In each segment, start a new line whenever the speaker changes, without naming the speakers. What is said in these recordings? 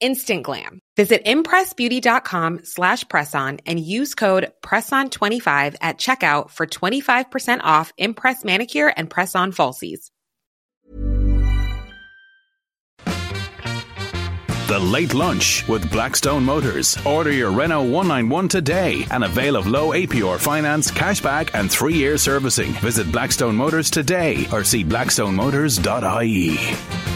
instant glam. Visit impressbeauty.com slash presson and use code PRESSON25 at checkout for 25% off Impress Manicure and Press-On Falsies.
The Late Lunch with Blackstone Motors. Order your Renault 191 today and avail of low APR finance, cashback and three-year servicing. Visit Blackstone Motors today or see blackstonemotors.ie.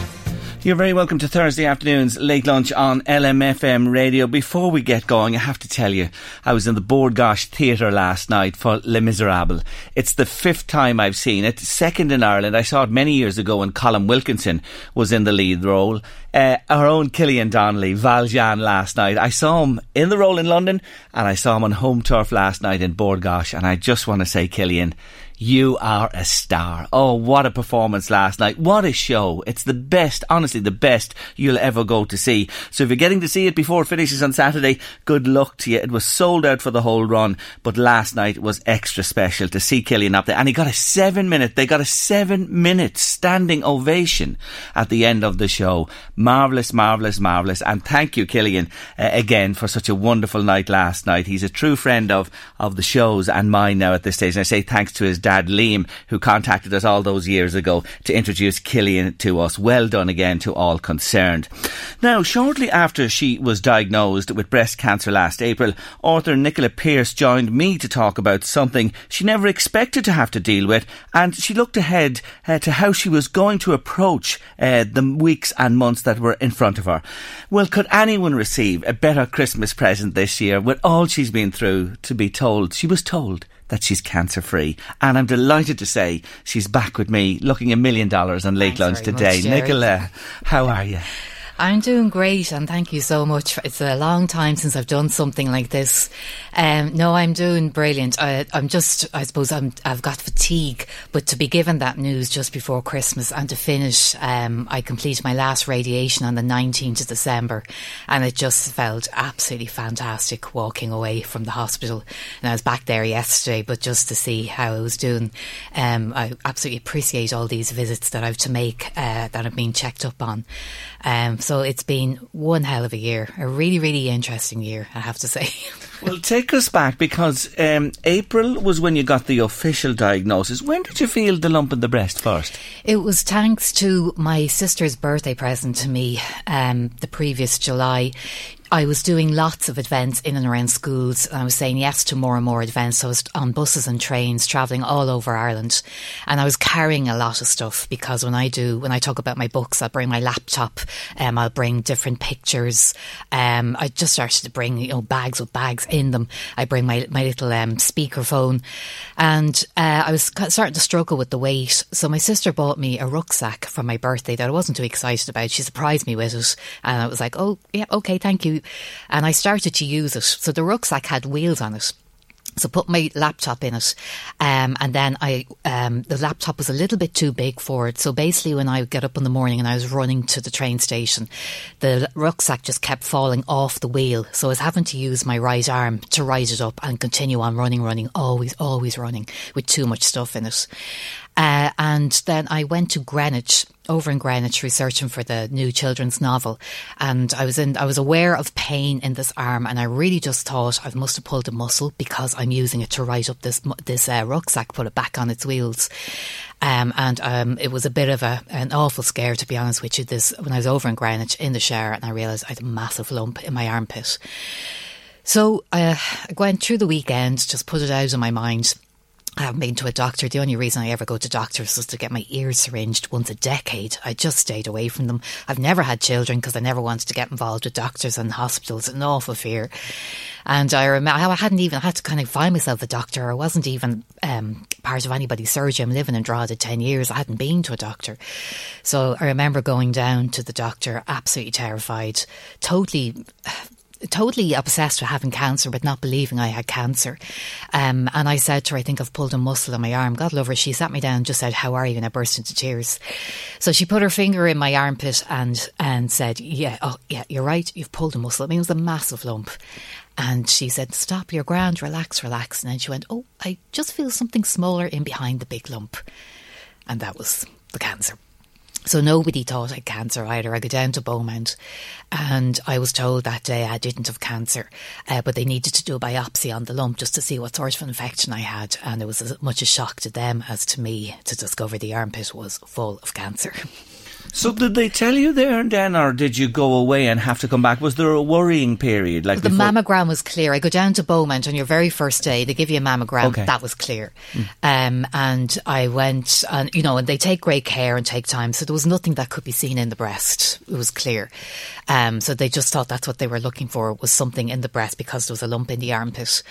You're very welcome to Thursday afternoon's late lunch on LMFM radio. Before we get going, I have to tell you, I was in the Bord Gáis Theatre last night for Les Miserables. It's the fifth time I've seen it, second in Ireland. I saw it many years ago when Colm Wilkinson was in the lead role. Uh, our own Killian Donnelly, Valjean last night. I saw him in the role in London and I saw him on home turf last night in Bord Gáis and I just want to say, Killian, you are a star. Oh, what a performance last night. What a show. It's the best, honestly, the best you'll ever go to see. So if you're getting to see it before it finishes on Saturday, good luck to you. It was sold out for the whole run, but last night was extra special to see Killian up there. And he got a seven minute, they got a seven minute standing ovation at the end of the show. Marvellous, marvellous, marvellous. And thank you, Killian, uh, again for such a wonderful night last night. He's a true friend of, of the shows and mine now at this stage. And I say thanks to his dad dad, Liam, who contacted us all those years ago to introduce Killian to us. Well done again to all concerned. Now, shortly after she was diagnosed with breast cancer last April, author Nicola Pierce joined me to talk about something she never expected to have to deal with, and she looked ahead uh, to how she was going to approach uh, the weeks and months that were in front of her. Well, could anyone receive a better Christmas present this year with all she's been through to be told? She was told that she's cancer free. And I'm delighted to say she's back with me looking a million dollars on late Thanks lunch today.
Much,
Nicola, how are you?
I'm doing great and thank you so much. It's a long time since I've done something like this. Um, no, I'm doing brilliant. I, am just, I suppose i have got fatigue, but to be given that news just before Christmas and to finish, um, I completed my last radiation on the 19th of December and it just felt absolutely fantastic walking away from the hospital. And I was back there yesterday, but just to see how I was doing, um, I absolutely appreciate all these visits that I've to make, uh, that I've been checked up on. Um, so it's been one hell of a year, a really, really interesting year, I have to say.
well, take us back because um, April was when you got the official diagnosis. When did you feel the lump in the breast first?
It was thanks to my sister's birthday present to me um, the previous July. I was doing lots of events in and around schools. and I was saying yes to more and more events. I was on buses and trains traveling all over Ireland and I was carrying a lot of stuff because when I do, when I talk about my books, I'll bring my laptop, um, I'll bring different pictures. Um, I just started to bring, you know, bags with bags in them. I bring my, my little, um, speaker phone and, uh, I was starting to struggle with the weight. So my sister bought me a rucksack for my birthday that I wasn't too excited about. She surprised me with it and I was like, oh, yeah, okay, thank you and I started to use it. So the rucksack had wheels on it. So put my laptop in it, um, and then I um, the laptop was a little bit too big for it. So basically, when I would get up in the morning and I was running to the train station, the rucksack just kept falling off the wheel. So I was having to use my right arm to rise it up and continue on running, running, always, always running with too much stuff in it. Uh, and then I went to Greenwich, over in Greenwich, researching for the new children's novel. And I was in, I was aware of pain in this arm, and I really just thought I must have pulled a muscle because I'm using it to write up this this uh, rucksack, put it back on its wheels. Um, and um, it was a bit of a an awful scare, to be honest with you. This when I was over in Greenwich in the shower, and I realised I had a massive lump in my armpit. So uh, I went through the weekend, just put it out of my mind I haven't been to a doctor. The only reason I ever go to doctors was to get my ears syringed once a decade. I just stayed away from them. I've never had children because I never wanted to get involved with doctors and hospitals. An awful fear. And I remember I hadn't even I had to kind of find myself a doctor. I wasn't even um, part of anybody's surgery. I'm living in Drogheda ten years. I hadn't been to a doctor, so I remember going down to the doctor, absolutely terrified, totally totally obsessed with having cancer, but not believing I had cancer. Um, and I said to her, I think I've pulled a muscle in my arm. God love her. She sat me down and just said, How are you? And I burst into tears. So she put her finger in my armpit and, and said, Yeah, oh, yeah, you're right. You've pulled a muscle. I mean, it was a massive lump. And she said, Stop, you're grand, relax, relax. And then she went, Oh, I just feel something smaller in behind the big lump. And that was the cancer. So nobody thought I had cancer either. I go down to Beaumont and I was told that day I didn't have cancer, uh, but they needed to do a biopsy on the lump just to see what sort of infection I had. And it was as much a shock to them as to me to discover the armpit was full of cancer.
So did they tell you there and then, or did you go away and have to come back? Was there a worrying period?
Like the before? mammogram was clear. I go down to Beaumont on your very first day. They give you a mammogram. Okay. That was clear. Mm. Um, and I went, and you know, and they take great care and take time. So there was nothing that could be seen in the breast. It was clear. Um, so they just thought that's what they were looking for was something in the breast because there was a lump in the armpit.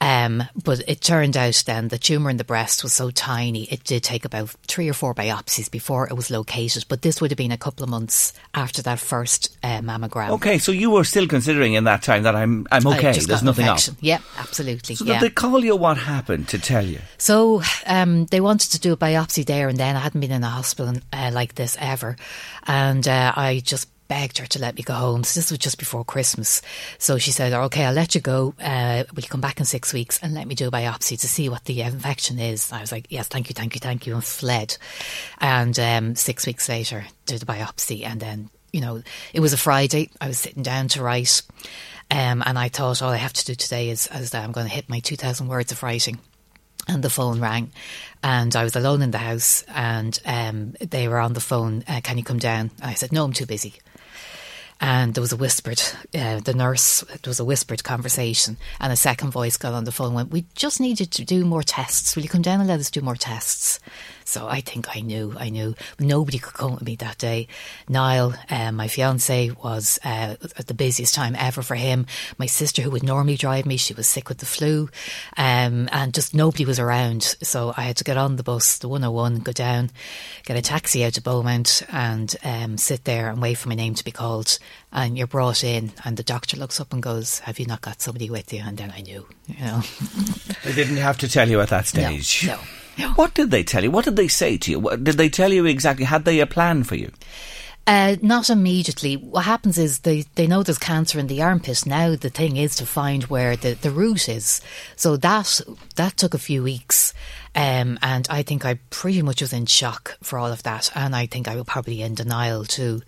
Um, but it turned out then the tumour in the breast was so tiny, it did take about three or four biopsies before it was located. But this would have been a couple of months after that first uh, mammogram.
Okay, so you were still considering in that time that I'm I'm okay. There's nothing else.
Yeah, absolutely.
So
yeah.
did they call you? What happened to tell you?
So um, they wanted to do a biopsy there and then. I hadn't been in a hospital uh, like this ever, and uh, I just begged her to let me go home. So this was just before Christmas. So she said, "Okay, I'll let you go. Uh, will you come back in six weeks and let me do a biopsy to see what the infection is?" I was like, "Yes, thank you, thank you, thank you," and fled. And um, six weeks later, did the biopsy, and then you know it was a Friday. I was sitting down to write, um, and I thought all I have to do today is, is that I'm going to hit my two thousand words of writing and the phone rang and I was alone in the house and um, they were on the phone uh, can you come down and I said no I'm too busy and there was a whispered, uh, the nurse, it was a whispered conversation, and a second voice got on the phone and went, We just needed to do more tests. Will you come down and let us do more tests? So I think I knew, I knew. Nobody could come with me that day. Niall, uh, my fiance, was uh, at the busiest time ever for him. My sister, who would normally drive me, she was sick with the flu, um, and just nobody was around. So I had to get on the bus, the 101, go down, get a taxi out to Beaumont, and um, sit there and wait for my name to be called. And you're brought in, and the doctor looks up and goes, "Have you not got somebody with you?" And then I knew, you know.
they didn't have to tell you at that stage.
No. no.
What did they tell you? What did they say to you? Did they tell you exactly? Had they a plan for you?
Uh, not immediately. What happens is they, they know there's cancer in the armpit. Now the thing is to find where the, the root is. So that that took a few weeks. Um, and I think I pretty much was in shock for all of that. And I think I was probably in denial too.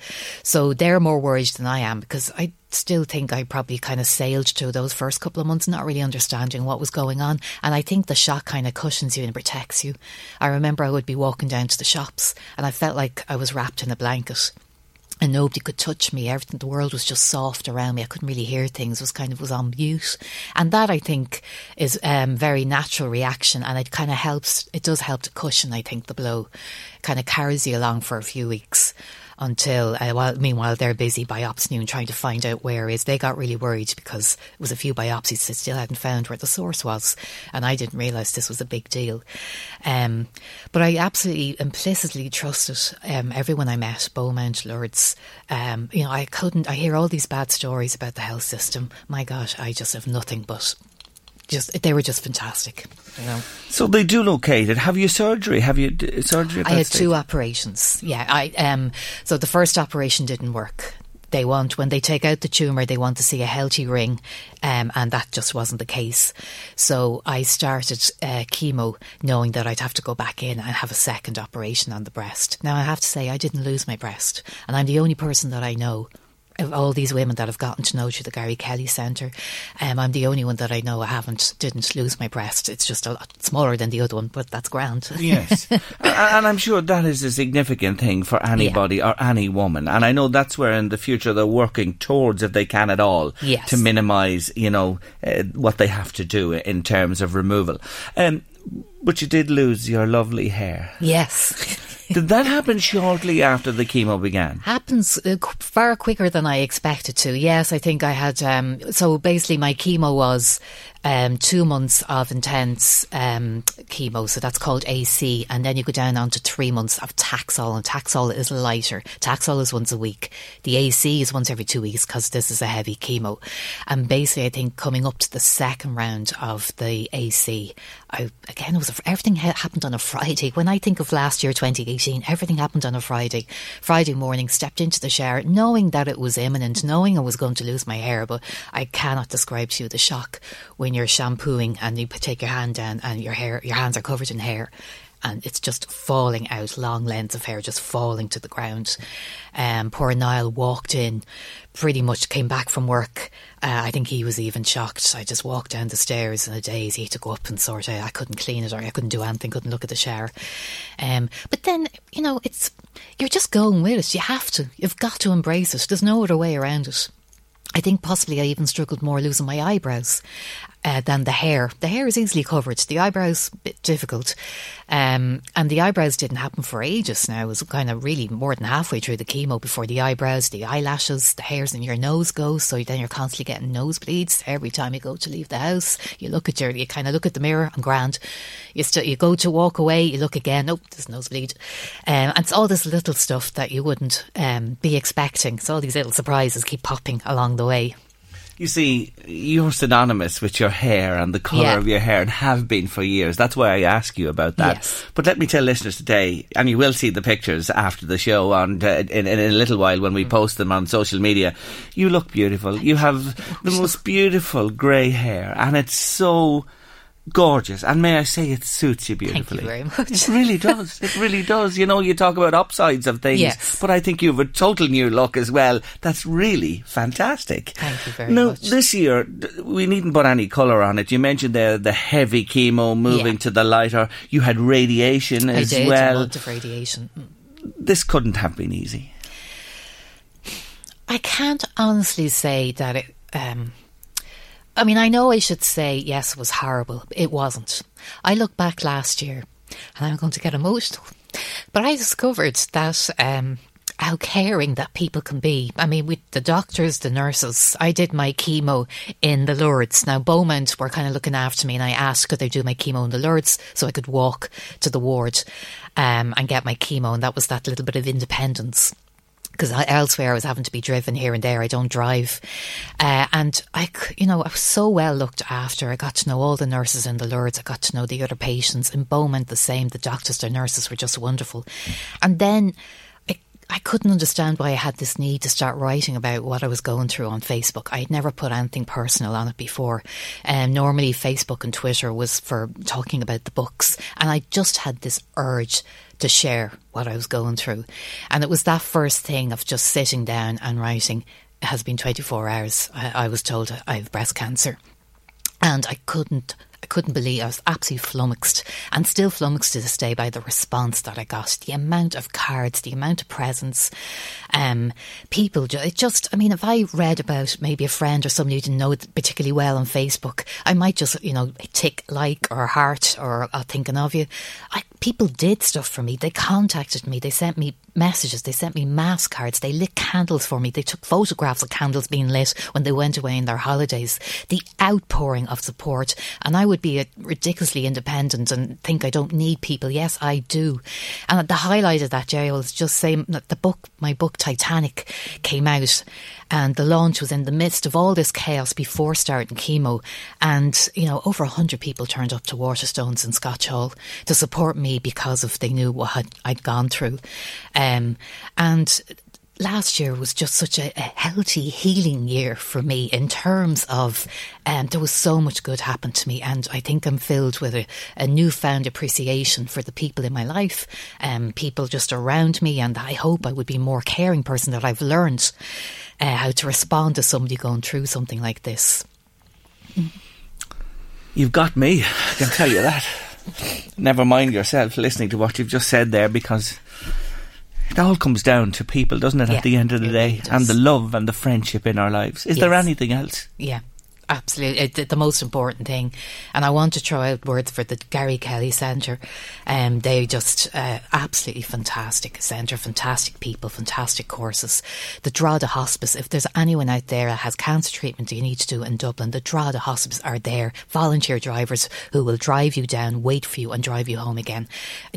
So they're more worried than I am because I still think I probably kind of sailed through those first couple of months, not really understanding what was going on. And I think the shock kind of cushions you and protects you. I remember I would be walking down to the shops and I felt like I was wrapped in a blanket and nobody could touch me. Everything, the world was just soft around me. I couldn't really hear things. It was kind of was on mute, and that I think is um, very natural reaction, and it kind of helps. It does help to cushion, I think, the blow. Kind of carries you along for a few weeks until, uh, while, meanwhile, they're busy biopsying and trying to find out where is. They got really worried because it was a few biopsies that still hadn't found where the source was, and I didn't realise this was a big deal. Um, but I absolutely implicitly trusted um, everyone I met, Beaumont, Lourdes. Um, you know, I couldn't. I hear all these bad stories about the health system. My gosh, I just have nothing but just they were just fantastic. You know.
So they do locate it. Have you surgery? Have you d- surgery?
I had
stage?
two operations. Yeah, I um. So the first operation didn't work. They want when they take out the tumor, they want to see a healthy ring, um, and that just wasn't the case. So I started uh, chemo, knowing that I'd have to go back in and have a second operation on the breast. Now I have to say I didn't lose my breast, and I'm the only person that I know of all these women that I've gotten to know through the Gary Kelly Centre. Um, I'm the only one that I know I haven't didn't lose my breast. It's just a lot smaller than the other one, but that's grand.
yes, and I'm sure that is a significant thing for anybody yeah. or any woman. And I know that's where in the future they're working towards, if they can at all,
yes.
to minimise, you know, uh, what they have to do in terms of removal. Um, But you did lose your lovely hair.
Yes.
Did that happen shortly after the chemo began?
Happens uh, far quicker than I expected to. Yes, I think I had. Um, so basically, my chemo was um, two months of intense um, chemo, so that's called AC, and then you go down onto three months of Taxol, and Taxol is lighter. Taxol is once a week. The AC is once every two weeks because this is a heavy chemo. And basically, I think coming up to the second round of the AC, I again it was a, everything ha- happened on a Friday. When I think of last year, 2018, everything happened on a Friday. Friday morning, stepped into the shower, knowing that it was imminent, knowing I was going to lose my hair, but I cannot describe to you the shock when you're shampooing and you take your hand down and your hair, your hands are covered in hair. And it's just falling out, long lengths of hair just falling to the ground. Um, poor Niall walked in, pretty much came back from work. Uh, I think he was even shocked. I just walked down the stairs in a daze. He had to go up and sort out. I couldn't clean it or I couldn't do anything, couldn't look at the shower. Um, but then, you know, it's, you're just going with it. You have to. You've got to embrace it. There's no other way around it. I think possibly I even struggled more losing my eyebrows uh, than the hair. The hair is easily covered. The eyebrows, bit difficult. Um, and the eyebrows didn't happen for ages now. It was kind of really more than halfway through the chemo before the eyebrows, the eyelashes, the hairs in your nose go. So then you're constantly getting nosebleeds every time you go to leave the house. You look at your, you kind of look at the mirror, I'm grand. You still, you go to walk away, you look again, nope, there's nosebleed. Um, and it's all this little stuff that you wouldn't um, be expecting. So all these little surprises keep popping along the way.
You see, you're synonymous with your hair and the colour
Yeah.
of your hair and have been for years. That's why I ask you about that.
Yes.
But let me tell listeners today, and you will see the pictures after the show and uh, in, in a little while when we
Mm.
post them on social media. You look beautiful. You have the most beautiful grey hair and it's so gorgeous. And may I say, it suits you beautifully.
Thank you very much.
It really does. It really does. You know, you talk about upsides of things,
Yes.
but I think you have a total new look as well. That's really fantastic.
Thank you very
now,
much.
this year, we needn't put any colour on it. You mentioned there the heavy chemo moving
Yeah.
to the lighter. You had radiation
I
as
did a
well.
month of radiation.
This couldn't have been easy.
I can't honestly say that it. Um, I mean, I know I should say yes, it was horrible. It wasn't. I look back last year, and I'm going to get emotional, but I discovered that. Um, how caring that people can be. I mean, with the doctors, the nurses, I did my chemo in the Lourdes. Now, Beaumont were kind of looking after me, and I asked could they do my chemo in the Lourdes so I could walk to the ward um, and get my chemo, and that was that little bit of independence because elsewhere I was having to be driven here and there. I don't drive, uh, and I, you know, I was so well looked after. I got to know all the nurses in the Lourdes. I got to know the other patients in Beaumont. The same. The doctors, the nurses were just wonderful, and then. I, couldn't understand why I had this need to start writing about what I was going through on Facebook. I had never put anything personal on it before. Um, normally, Facebook and Twitter was for talking about the books, and I just had this urge to share what I was going through. And it was that first thing of just sitting down and writing. It has been 24 hours. I, I was told I have breast cancer. And I couldn't, couldn't believe, I was absolutely flummoxed and still flummoxed to this day by the response that I got. The amount of cards, the amount of presents, um, people. It just, I mean, if I read about maybe a friend or somebody who didn't know particularly well on Facebook, I might just, you know, tick like or heart or I'm thinking of you. I, people did stuff for me. They contacted me. They sent me messages. They sent me mass cards. They lit candles for me. They took photographs of candles being lit when they went away in their holidays. The outpouring of support. And I would be ridiculously independent and think I don't need people. Yes, I do. And the highlight of that, Gerry, was just saying that the book, my book Titanic, came out and the launch was in the midst of all this chaos before starting chemo. And, you know, over a hundred people turned up to Waterstones in Scotch Hall to support me because of they knew what I'd gone through. Um, and last year was just such a, a healthy, healing year for me in terms of um, there was so much good happened to me, and I think I'm filled with a, a newfound appreciation for the people in my life, um, people just around me, and I hope I would be more caring person that I've learned uh, how to respond to somebody going through something like this.
You've got me, I can tell you that. Never mind yourself listening to what you've just said there because it all comes down to people, doesn't it,
Yeah,
at the end of the day?
really
and the love and the friendship in our lives. Is there anything else?
Yeah. Absolutely the, the, most important thing. And I want to throw out words for the Gary Kelly Centre. Um, they just uh, absolutely fantastic centre, fantastic people, fantastic courses. The Drogheda Hospice. If there's anyone out there that has cancer treatment you need to do in Dublin, the Drogheda Hospice are there. Volunteer drivers who will drive you down, wait for you, and drive you home again.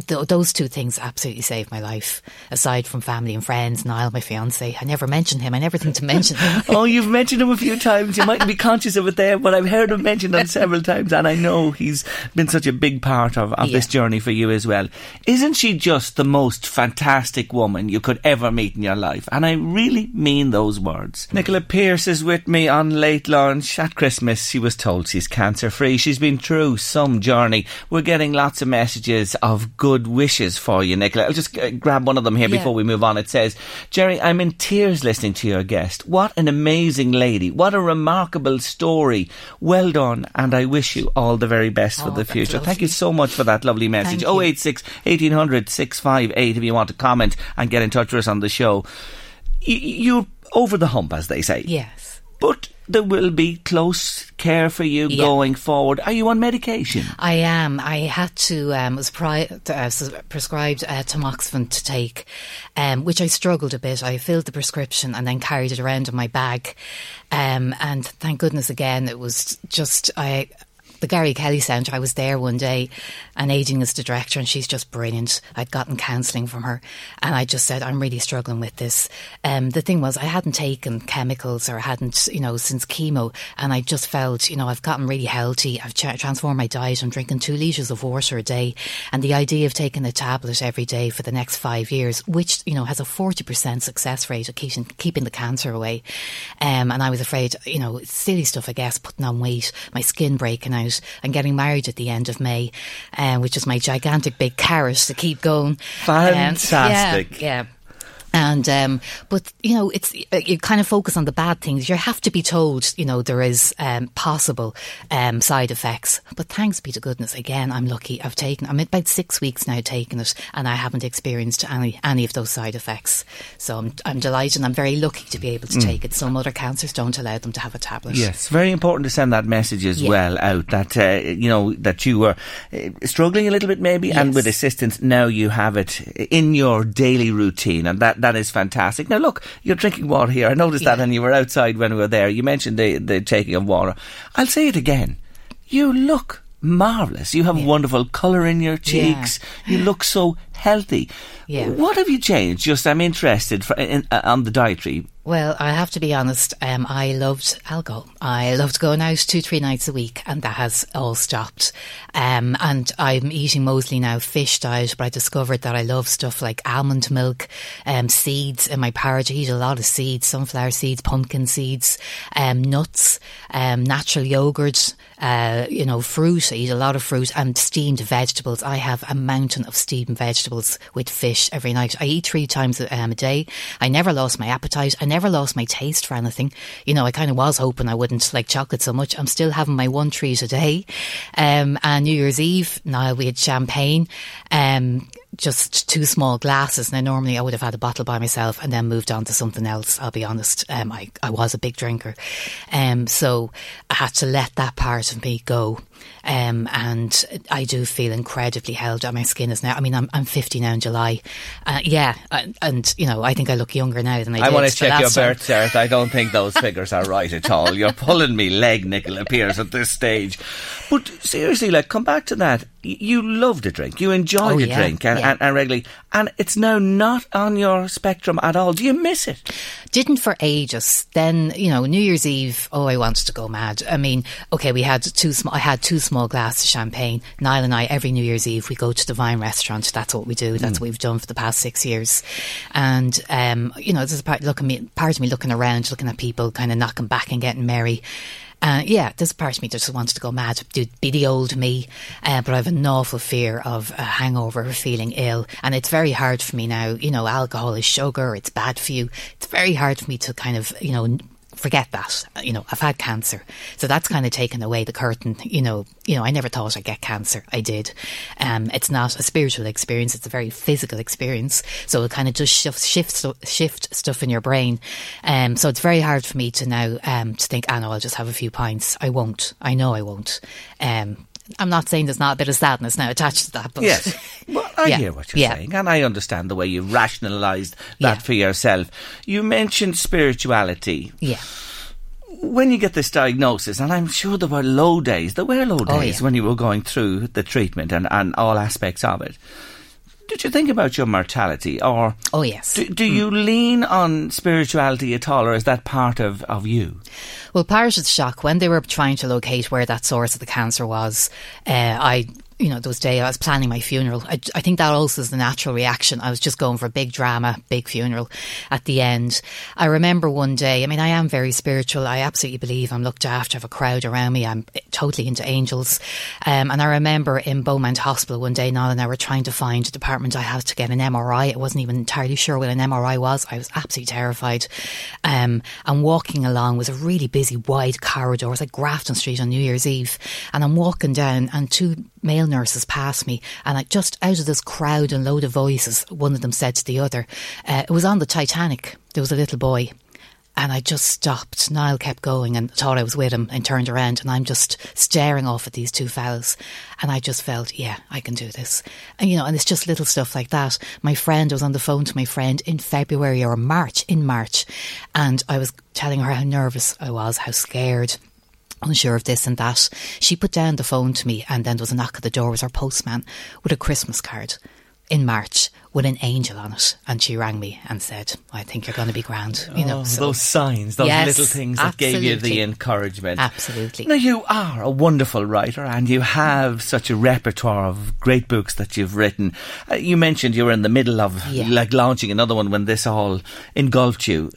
Th- those two things absolutely saved my life. Aside from family and friends, Niall, my fiance, I never mentioned him. I never think to mention him.
oh, you've mentioned him a few times. You might be conscious of it there, but I've heard him mentioned on several times, and I know he's been such a big part of, of yeah. this journey for you as well. Isn't she just the most fantastic woman you could ever meet in your life? And I really mean those words. Nicola Pierce is with me on late lunch. At Christmas, she was told she's cancer free. She's been through some journey. We're getting lots of messages of good wishes for you, Nicola. I'll just uh, grab one of them here yeah. before we move on. It says, Gerry, I'm in tears listening to your guest. What an amazing lady. What a remarkable story. Well done, and I wish you all the very best oh, for the future. Lovely. Thank you so much for that lovely message. 086 1800 658 if you want to comment and get in touch with us on the show. You're over the hump, as they say.
Yes.
But there will be close care for you yeah. going forward. Are you on medication?
I am. I had to um, was pri- uh, prescribed uh, tamoxifen to take, um, which I struggled a bit. I filled the prescription and then carried it around in my bag, um, and thank goodness again it was just I the Gary Kelly Centre. I was there one day, and Aideen is the director, and she's just brilliant. I'd gotten counselling from her, and I just said, I'm really struggling with this. Um, the thing was, I hadn't taken chemicals or hadn't, you know, since chemo, and I just felt, you know, I've gotten really healthy. I've ch- transformed my diet. I'm drinking two litres of water a day, and the idea of taking a tablet every day for the next five years, which, you know, has a 40% success rate of keeping, keeping the cancer away. Um, and I was afraid, you know, silly stuff, I guess, putting on weight, my skin breaking out, and getting married at the end of May, um, which is my gigantic big carrot to keep going.
Fantastic.
Um, yeah. yeah. And um, but you know, it's you kind of focus on the bad things. You have to be told, you know, there is um, possible um, side effects. But thanks be to goodness, again, I'm lucky. I've taken. I'm about six weeks now taking it, and I haven't experienced any any of those side effects. So I'm I'm delighted. I'm very lucky to be able to mm. take it. Some other cancers don't allow them to have a tablet.
Yes, very important to send that message as yeah. well out. That uh, you know that you were uh, struggling a little bit maybe, yes. and with assistance now you have it in your daily routine, and that that is fantastic. Now, look, you're drinking water here. I noticed yeah. that, and you were outside when we were there. You mentioned the the taking of water. I'll say it again. You look marvelous. You have yeah. wonderful colour in your cheeks. Yeah. You look so healthy. Yeah. What have you changed? Just I'm interested for, in, uh, on the dietary
well, I have to be honest. Um, I loved alcohol. I loved going out two, three nights a week, and that has all stopped. Um, and I'm eating mostly now fish diet, but I discovered that I love stuff like almond milk, um, seeds in my porridge. I eat a lot of seeds, sunflower seeds, pumpkin seeds, um, nuts, um, natural yogurt, uh, you know, fruit. I eat a lot of fruit and steamed vegetables. I have a mountain of steamed vegetables with fish every night. I eat three times um, a day. I never lost my appetite. I never lost my taste for anything. You know, I kind of was hoping I wouldn't like chocolate so much. I'm still having my one treat a day. Um, and New Year's Eve, now we had champagne. Um, just two small glasses. Now, normally I would have had a bottle by myself and then moved on to something else. I'll be honest. Um, I, I was a big drinker. Um, so I had to let that part of me go. Um, and I do feel incredibly held. My skin is now. I mean, I'm I'm 50 now in July. Uh, yeah, and, and, you know, I think I look younger now than I, I.
Want to check your birth cert. I don't think those figures are right at all. You're pulling me leg, Nicola Pierce, at this stage. But seriously, like, come back to that. You love to drink. You enjoy
oh,
to
yeah,
drink, and,
yeah.
and, and regularly, and it's now not on your spectrum at all. Do you miss it?
Didn't for ages. Then you know, New Year's Eve. Oh, I wanted to go mad. I mean, okay, we had two. Sm- I had two small glasses of champagne. Niall and I, every New Year's Eve, we go to the Vine restaurant. That's what we do. That's mm. what we've done for the past six years. And, um, you know, there's a part, look me, part of me looking around, looking at people kind of knocking back and getting merry. Uh, yeah, there's a part of me that just wants to go mad, do, be the old me, uh, but I have an awful fear of a hangover feeling ill. And it's very hard for me now. You know, alcohol is sugar, it's bad for you. It's very hard for me to kind of, you know, forget that. You know, I've had cancer, so that's kind of taken away the curtain. You know, you know, I never thought I'd get cancer. I did. Um, it's not a spiritual experience; it's a very physical experience. So it kind of just shifts shift, shift stuff in your brain. Um, so it's very hard for me to now um, to think, I oh, I'll just have a few pints. I won't. I know I won't. Um, I'm not saying there's not a bit of sadness now attached to that, but
yes, well, I yeah. hear what you're yeah. saying, and I understand the way you rationalised that yeah. for yourself. You mentioned spirituality.
Yeah
when you get this diagnosis, and I'm sure there were low days, there were low oh, days oh, when you were going through the treatment and, and all aspects of it. Did you think about your mortality, or
oh yes,
do, do mm. you lean on spirituality at all, or is that part of, of you?
Well, part of the shock when they were trying to locate where that source of the cancer was, uh, I you know, those days I was planning my funeral. I, I, think that also is the natural reaction. I was just going for a big drama, big funeral at the end. I remember one day, I mean, I am very spiritual. I absolutely believe I'm looked after. I have a crowd around me. I'm totally into angels. Um, and I remember in Beaumont Hospital one day, Niall and I were trying to find a department I had to get an MRI. I wasn't even entirely sure what an MRI was. I was absolutely terrified. Um, and walking along was a really busy, wide corridor. It was like Grafton Street on New Year's Eve. And I'm walking down and two male nurses passed me, and I just out of this crowd and load of voices, one of them said to the other, uh, "It was on the Titanic. There was a little boy." And I just stopped. Niall kept going and thought I was with him and turned around and I'm just staring off at these two fellas. And I just felt, yeah, I can do this. And you know, and it's just little stuff like that. My friend was on the phone to my friend in February or March, in March, and I was telling her how nervous I was, how scared unsure of this and that. She put down the phone to me, and then there was a knock at the door. It was our postman with a Christmas card in March with an angel on it. And she rang me and said, I think you're going to be grand. You know,
oh, so, those signs, those yes, little things that absolutely. gave you the encouragement.
Absolutely.
Now, you are a wonderful writer and you have such a repertoire of great books that you've written. Uh, you mentioned you were in the middle of yeah. like launching another one when this all engulfed you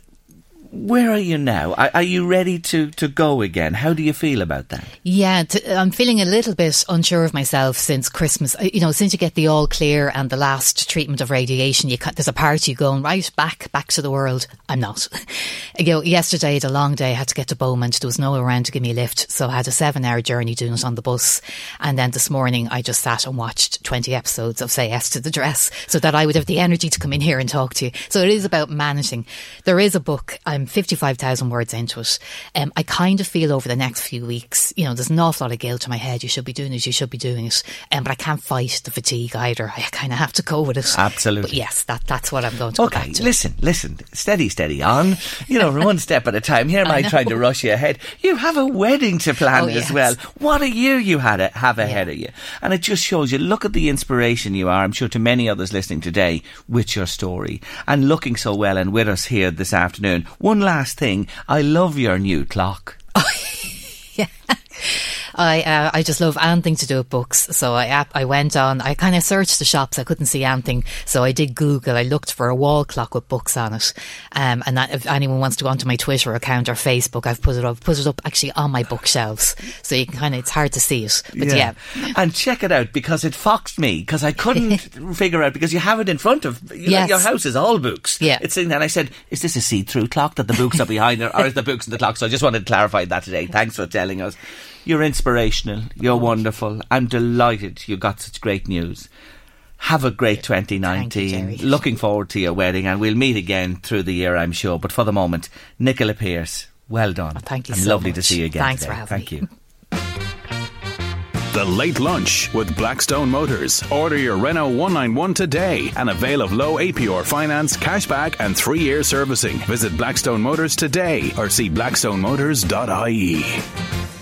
where are you now? Are, are, you ready to, to go again? How do you feel about that?
Yeah, I'm feeling a little bit unsure of myself since Christmas. Uh, you know, since you get the all clear and the last treatment of radiation, you there's a part you going right back back to the world. I'm not. you know, yesterday had a long day. I had to get to Beaumont. There was no one around to give me a lift, so I had a seven hour journey doing it on the bus. And then this morning I just sat and watched 20 episodes of Say Yes to the Dress, so that I would have the energy to come in here and talk to you. So it is about managing. There is a book. I'm 55,000 words into it. Um, I kind of feel over the next few weeks, you know, there's an awful lot of guilt in my head. You should be doing it, you should be doing it. Um, but I can't fight the fatigue either. I kind of have to go with it.
Absolutely.
But yes, that, that's what I'm going to
Okay, listen, listen, steady, steady on. You know, one step at a time. Here am I, I trying to rush you ahead. You have a wedding to plan oh, as yes. well. What a year you had a, have ahead yeah. of you. And it just shows you, look at the inspiration you are, I'm sure to many others listening today, with your story and looking so well and with us here this afternoon. One one last thing. I love your new clock.
yeah. I uh, I just love anything to do with books. So I I went on. I kind of searched the shops. I couldn't see anything, so I did Google. I looked for a wall clock with books on it. Um, and that, if anyone wants to go onto my Twitter account or Facebook, I've put it up. Put it up actually on my bookshelves, so you can kind of. It's hard to see it, but yeah.
yeah. And check it out because it foxed me because I couldn't figure out because you have it in front of yes. your house is all books.
Yeah,
it's in. And I said, is this a see-through clock that the books are behind, or, or is the books in the clock? So I just wanted to clarify that today. Thanks for telling us. You're inspirational. You're wonderful. I'm delighted you got such great news. Have a great 2019. You, Looking forward to your wedding, and we'll meet again through the year, I'm sure. But for the moment, Nicola Pierce, well done.
Oh, thank you
and
so
lovely
much.
to see you again.
Thanks
today.
for having
thank
me.
you.
The Late Lunch with Blackstone Motors. Order your Renault 191 today and avail of low APR finance, cashback, and three year servicing. Visit Blackstone Motors today or see blackstonemotors.ie.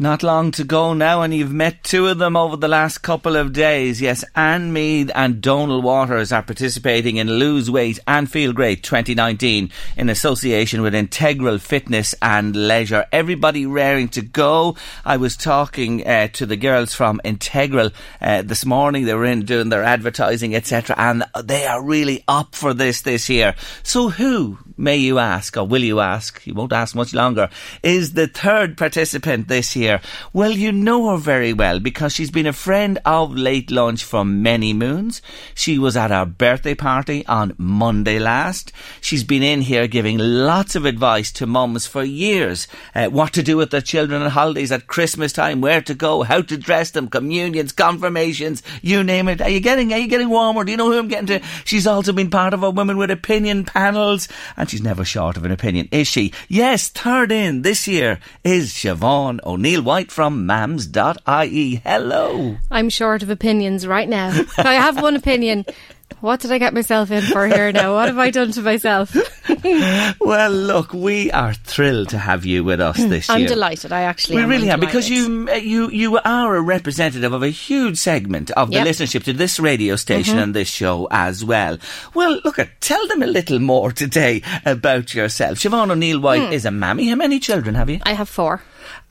Not long to go now, and you've met two of them over the last couple of days. Yes, Anne Mead and Donal Waters are participating in Lose Weight and Feel Great 2019 in association with Integral Fitness and Leisure. Everybody raring to go. I was talking uh, to the girls from Integral uh, this morning. They were in doing their advertising, etc., and they are really up for this this year. So, who may you ask, or will you ask, you won't ask much longer, is the third participant this year. Well, you know her very well because she's been a friend of Late Lunch for many moons. She was at our birthday party on Monday last. She's been in here giving lots of advice to mums for years. Uh, what to do with their children on holidays at Christmas time, where to go, how to dress them, communions, confirmations, you name it. Are you getting, are you getting warmer? Do you know who I'm getting to? She's also been part of our Women with Opinion panels and she's never short of an opinion, is she? Yes, third in this year is Siobhan O'Neill White from mams.ie. Hello.
I'm short of opinions right now. I have one opinion. What did I get myself in for here now? What have I done to myself?
well, look, we are thrilled to have you with us this year.
I'm delighted. I actually
We
am.
really
I'm
are because you you you are a representative of a huge segment of the
Yep.
listenership to this radio station mm-hmm. and this show as well. Well, look, at tell them a little more today about yourself. Siobhan O'Neill White hmm. is a mammy. How many children have you?
I have four.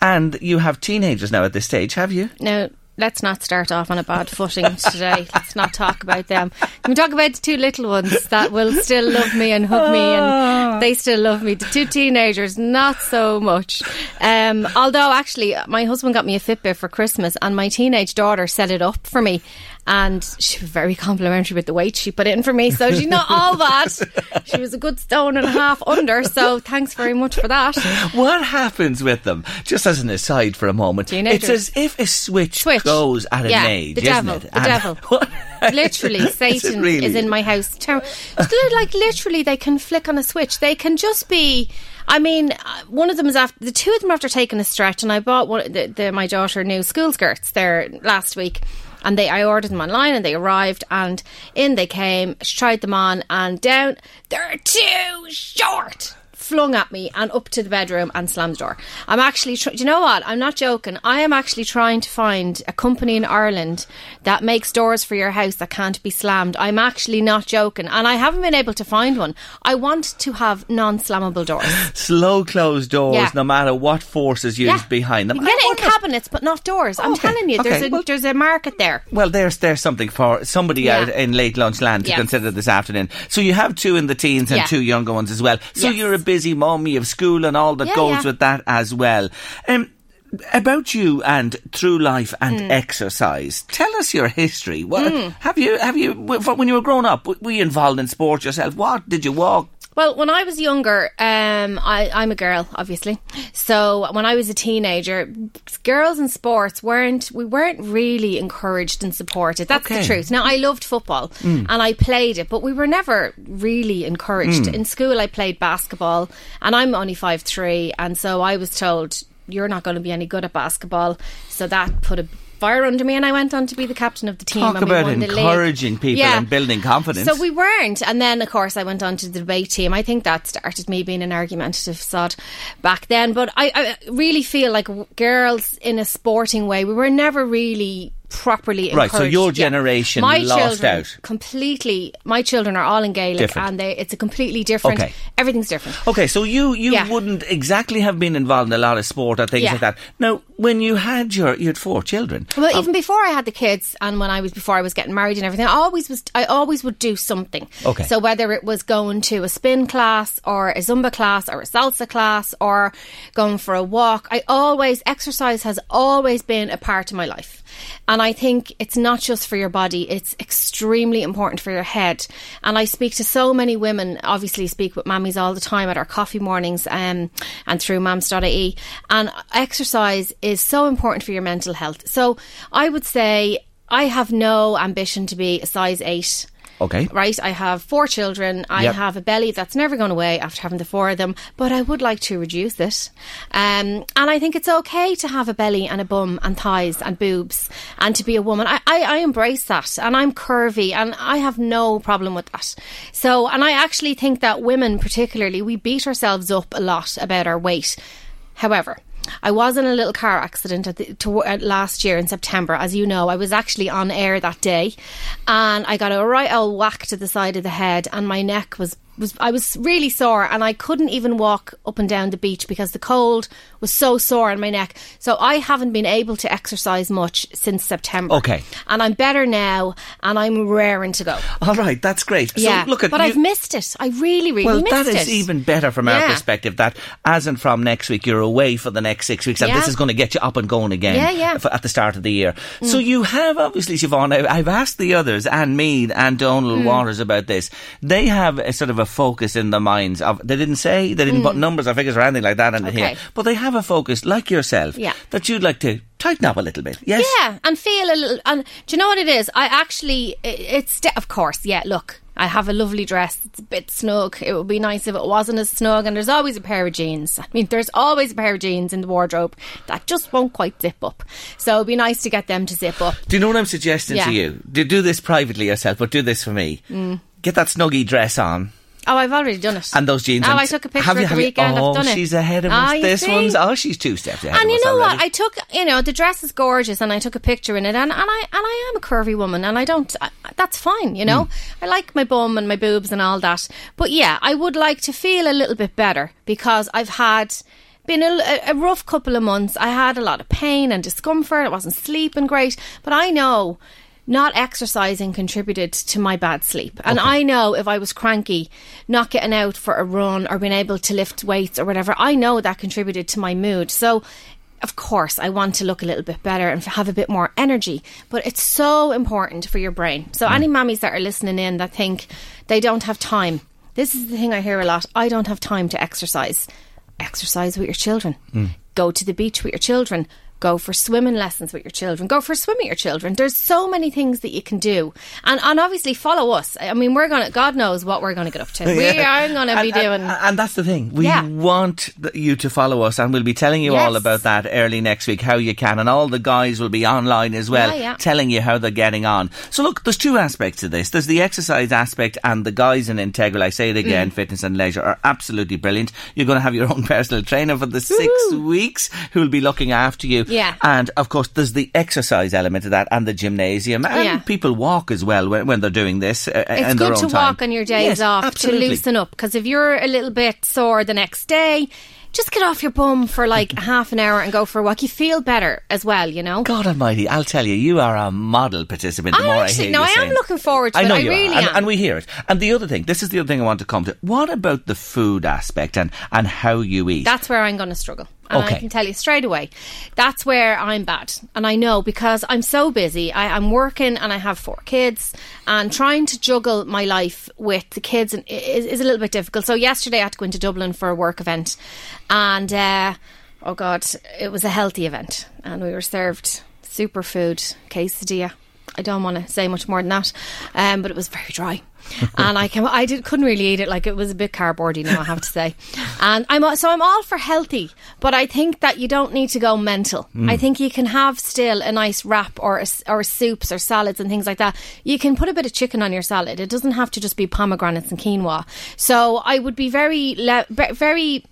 And you have teenagers now at this stage, have you?
Now, let's not start off on a bad footing today. let's not talk about them. Can we talk about the two little ones that will still love me and hug me and they still love me? The two teenagers, not so much. Um, although, actually, my husband got me a Fitbit for Christmas and my teenage daughter set it up for me. And she was very complimentary with the weight she put in for me. So she's not all that. She was a good stone and a half under. So thanks very much for that.
What happens with them? Just as an aside for a moment,
Teenagers.
it's as if a switch,
Switch.
goes at
Yeah,
an age,
the
isn't
devil,
it?
the devil.
What-
literally
Is
satan
really?
is in my house like literally they can flick on a switch they can just be I mean, uh, one of them is after the two of them after taking a stretch, and I bought one the, the, my daughter new school skirts there last week, and they I ordered them online and they arrived, and in they came. Tried them on, and down they're too short. Flung at me and up to the bedroom and slammed the door. I'm actually, tr- do you know what? I'm not joking. I am actually trying to find a company in Ireland that makes doors for your house that can't be slammed. I'm actually not joking, and I haven't been able to find one. I want to have non-slammable doors.
Slow closed doors,
Yeah.
no matter what force is used behind them.
You get
I
it in cabinets, but not doors. I'm
Okay,
telling you, there's
okay,
a
well-
there's a market there.
Well, there's there's something for somebody
Yeah.
out in late lunch land to
Yes.
consider this afternoon. So you have two in the teens and
Yeah.
two younger ones as well. So
Yes.
you're a busy mum, you have school and all that
Yeah,
goes
yeah.
with that as well. Um, about you and through life and
Hmm.
exercise. Tell us your history. What, Have you have you when you were growing up? Were you involved in sport yourself? What did you walk?
Well, when I was younger, um, I, I'm a girl, obviously. So when I was a teenager, girls in sports weren't we weren't really encouraged and supported. That's
Okay.
the truth. Now I loved football and I played it, but we were never really encouraged. In school, I played basketball, and I'm only five three, and so I was told you're not going to be any good at basketball. So that put a fire under me, and I went on to be the captain of the team.
Talk about encouraging people
Yeah.
and building confidence.
So we weren't. And then, of course, I went on to the debate team. I think that started me being an argumentative sod back then. But I, I really feel like girls in a sporting way, we were never really properly
Right, so your
Yeah.
generation
my
lost
children
out.
completely my children are all in Gaelic
Different.
and they, it's a completely different
Okay.
everything's different
Okay, so you you
Yeah.
wouldn't exactly have been involved in a lot of sport or things
Yeah.
like that. Now, when you had your you had four children.
Well, um, even before I had the kids, and when I was before I was getting married and everything, I always was. I always would do something.
Okay.
So whether it was going to a spin class or a zumba class or a salsa class or going for a walk, I always exercise has always been a part of my life. And I think it's not just for your body, it's extremely important for your head. And I speak to so many women, obviously speak with mammies all the time at our coffee mornings um, and through mams.ie. And exercise is so important for your mental health. So I would say I have no ambition to be a size eight.
Okay.
Right, I have four children. I
Yep.
have a belly that's never gone away after having the four of them, but I would like to reduce it. Um, and I think it's okay to have a belly and a bum and thighs and boobs and to be a woman. I, I, I embrace that and I'm curvy and I have no problem with that. So, and I actually think that women, particularly, we beat ourselves up a lot about our weight. However, I was in a little car accident at the, to, last year in September. As you know, I was actually on air that day, and I got a right old whack to the side of the head, and my neck was was I was really sore and I couldn't even walk up and down the beach because the cold was so sore in my neck. So I haven't been able to exercise much since September.
Okay.
And I'm better now and I'm raring to go.
All right, that's great.
yeah.
So look at that.
but
you-
I've missed it. I really, really
Well,
missed
that
it.
That is even better from our
Yeah.
perspective. That as and from next week, you're away for the next six weeks, and
Yeah.
this is going to get you up and going again.
Yeah, yeah.
f- At the start of the year,
Mm.
so you have obviously, Siobhan. I- I've asked the others and Mead and Donal
Mm.
Waters about this. They have a sort of a focus in the minds. Of they didn't say they didn't put numbers or figures or anything like that in
Mm. Okay.
here, but they have a focus like yourself.
Yeah.
that you'd like to tighten up a little bit. Yes.
Yeah, and feel a little. And do you know what it is? I actually, it- it's of course, yeah. Look, I have a lovely dress. It's a bit snug. It would be nice if it wasn't as snug. And there's always a pair of jeans. I mean, there's always a pair of jeans in the wardrobe that just won't quite zip up. So it'd be nice to get them to zip up.
Do you know what I'm suggesting
Yeah.
to you? Do, do this privately yourself, but do this for me.
Mm.
Get that snuggy dress on.
Oh, I've already done it.
And those jeans.
Oh, I took a picture at the weekend.
Oh,
I've done it.
she's ahead of us.
Ah, you
This
see?
one's oh, she's two steps ahead.
And
of
you know
already.
what? I took, you know, the dress is gorgeous, and I took a picture in it, and, and I and I am a curvy woman, and I don't. I, that's fine, you know. Hmm. I like my bum and my boobs and all that, but yeah, I would like to feel a little bit better because I've had. Been a, a rough couple of months. I had a lot of pain and discomfort. I wasn't sleeping great, but I know not exercising contributed to my bad sleep. And I know if I was cranky, not getting out for a run or being able to lift weights or whatever, I know that contributed to my mood. So, of course, I want to look a little bit better and have a bit more energy. But it's so important for your brain. So, mm. any mammies that are listening in that think they don't have time, this is the thing I hear a lot I don't have time to exercise. Exercise with your children. Mm. Go to the beach with your children. Go for swimming lessons with your children. Go for a swim with your children. There's so many things that you can do, and and obviously follow us. I mean, we're gonna. God knows what we're gonna get up to. We are gonna be doing.
And, and that's the thing. We
Yeah.
want you to follow us, and we'll be telling you all about that early next week, how you can. And all the guys will be online as well,
Yeah, yeah.
telling you how they're getting on. So, look, there's two aspects to this there's the exercise aspect, and the guys in Integral, I say it again,
Mm.
fitness and leisure, are absolutely brilliant. You're going to have your own personal trainer for the six weeks who will be looking after you.
Yeah.
And, of course, there's the exercise element of that, and the gymnasium. And
Yeah.
people walk as well when, when they're doing this. Uh,
it's
in their
good to
time.
walk on your days
Yes,
off
absolutely.
to loosen up because if you're a little bit sore the next day just get off your bum for like half an hour and go for a walk you feel better as well you know
God Almighty, I'll tell you, you are a model participant. The
I
more
actually-
I hear
no,
you
I am looking forward to
I
it.
know
I
you
really
are, and, and we hear it. And the other thing, this is the other thing I want to come to. What about the food aspect and and how you eat?
That's where I'm going to struggle. And
Okay.
I can tell you straight away, that's where I'm bad. And I know because I'm so busy. I, I'm working and I have four kids, and trying to juggle my life with the kids is, is a little bit difficult. So yesterday I had to go into Dublin for a work event, and uh, oh god, it was a healthy event, and we were served superfood quesadilla. I don't want to say much more than that, um, but it was very dry. and I came, I did, couldn't really eat it. Like it was a bit cardboardy now, I have to say. And I'm so I'm all for healthy, but I think that you don't need to go mental. I think you can have still a nice wrap or a or soups or salads and things like that. You can put a bit of chicken on your salad. It doesn't have to just be pomegranates and quinoa. So I would be very, le- very.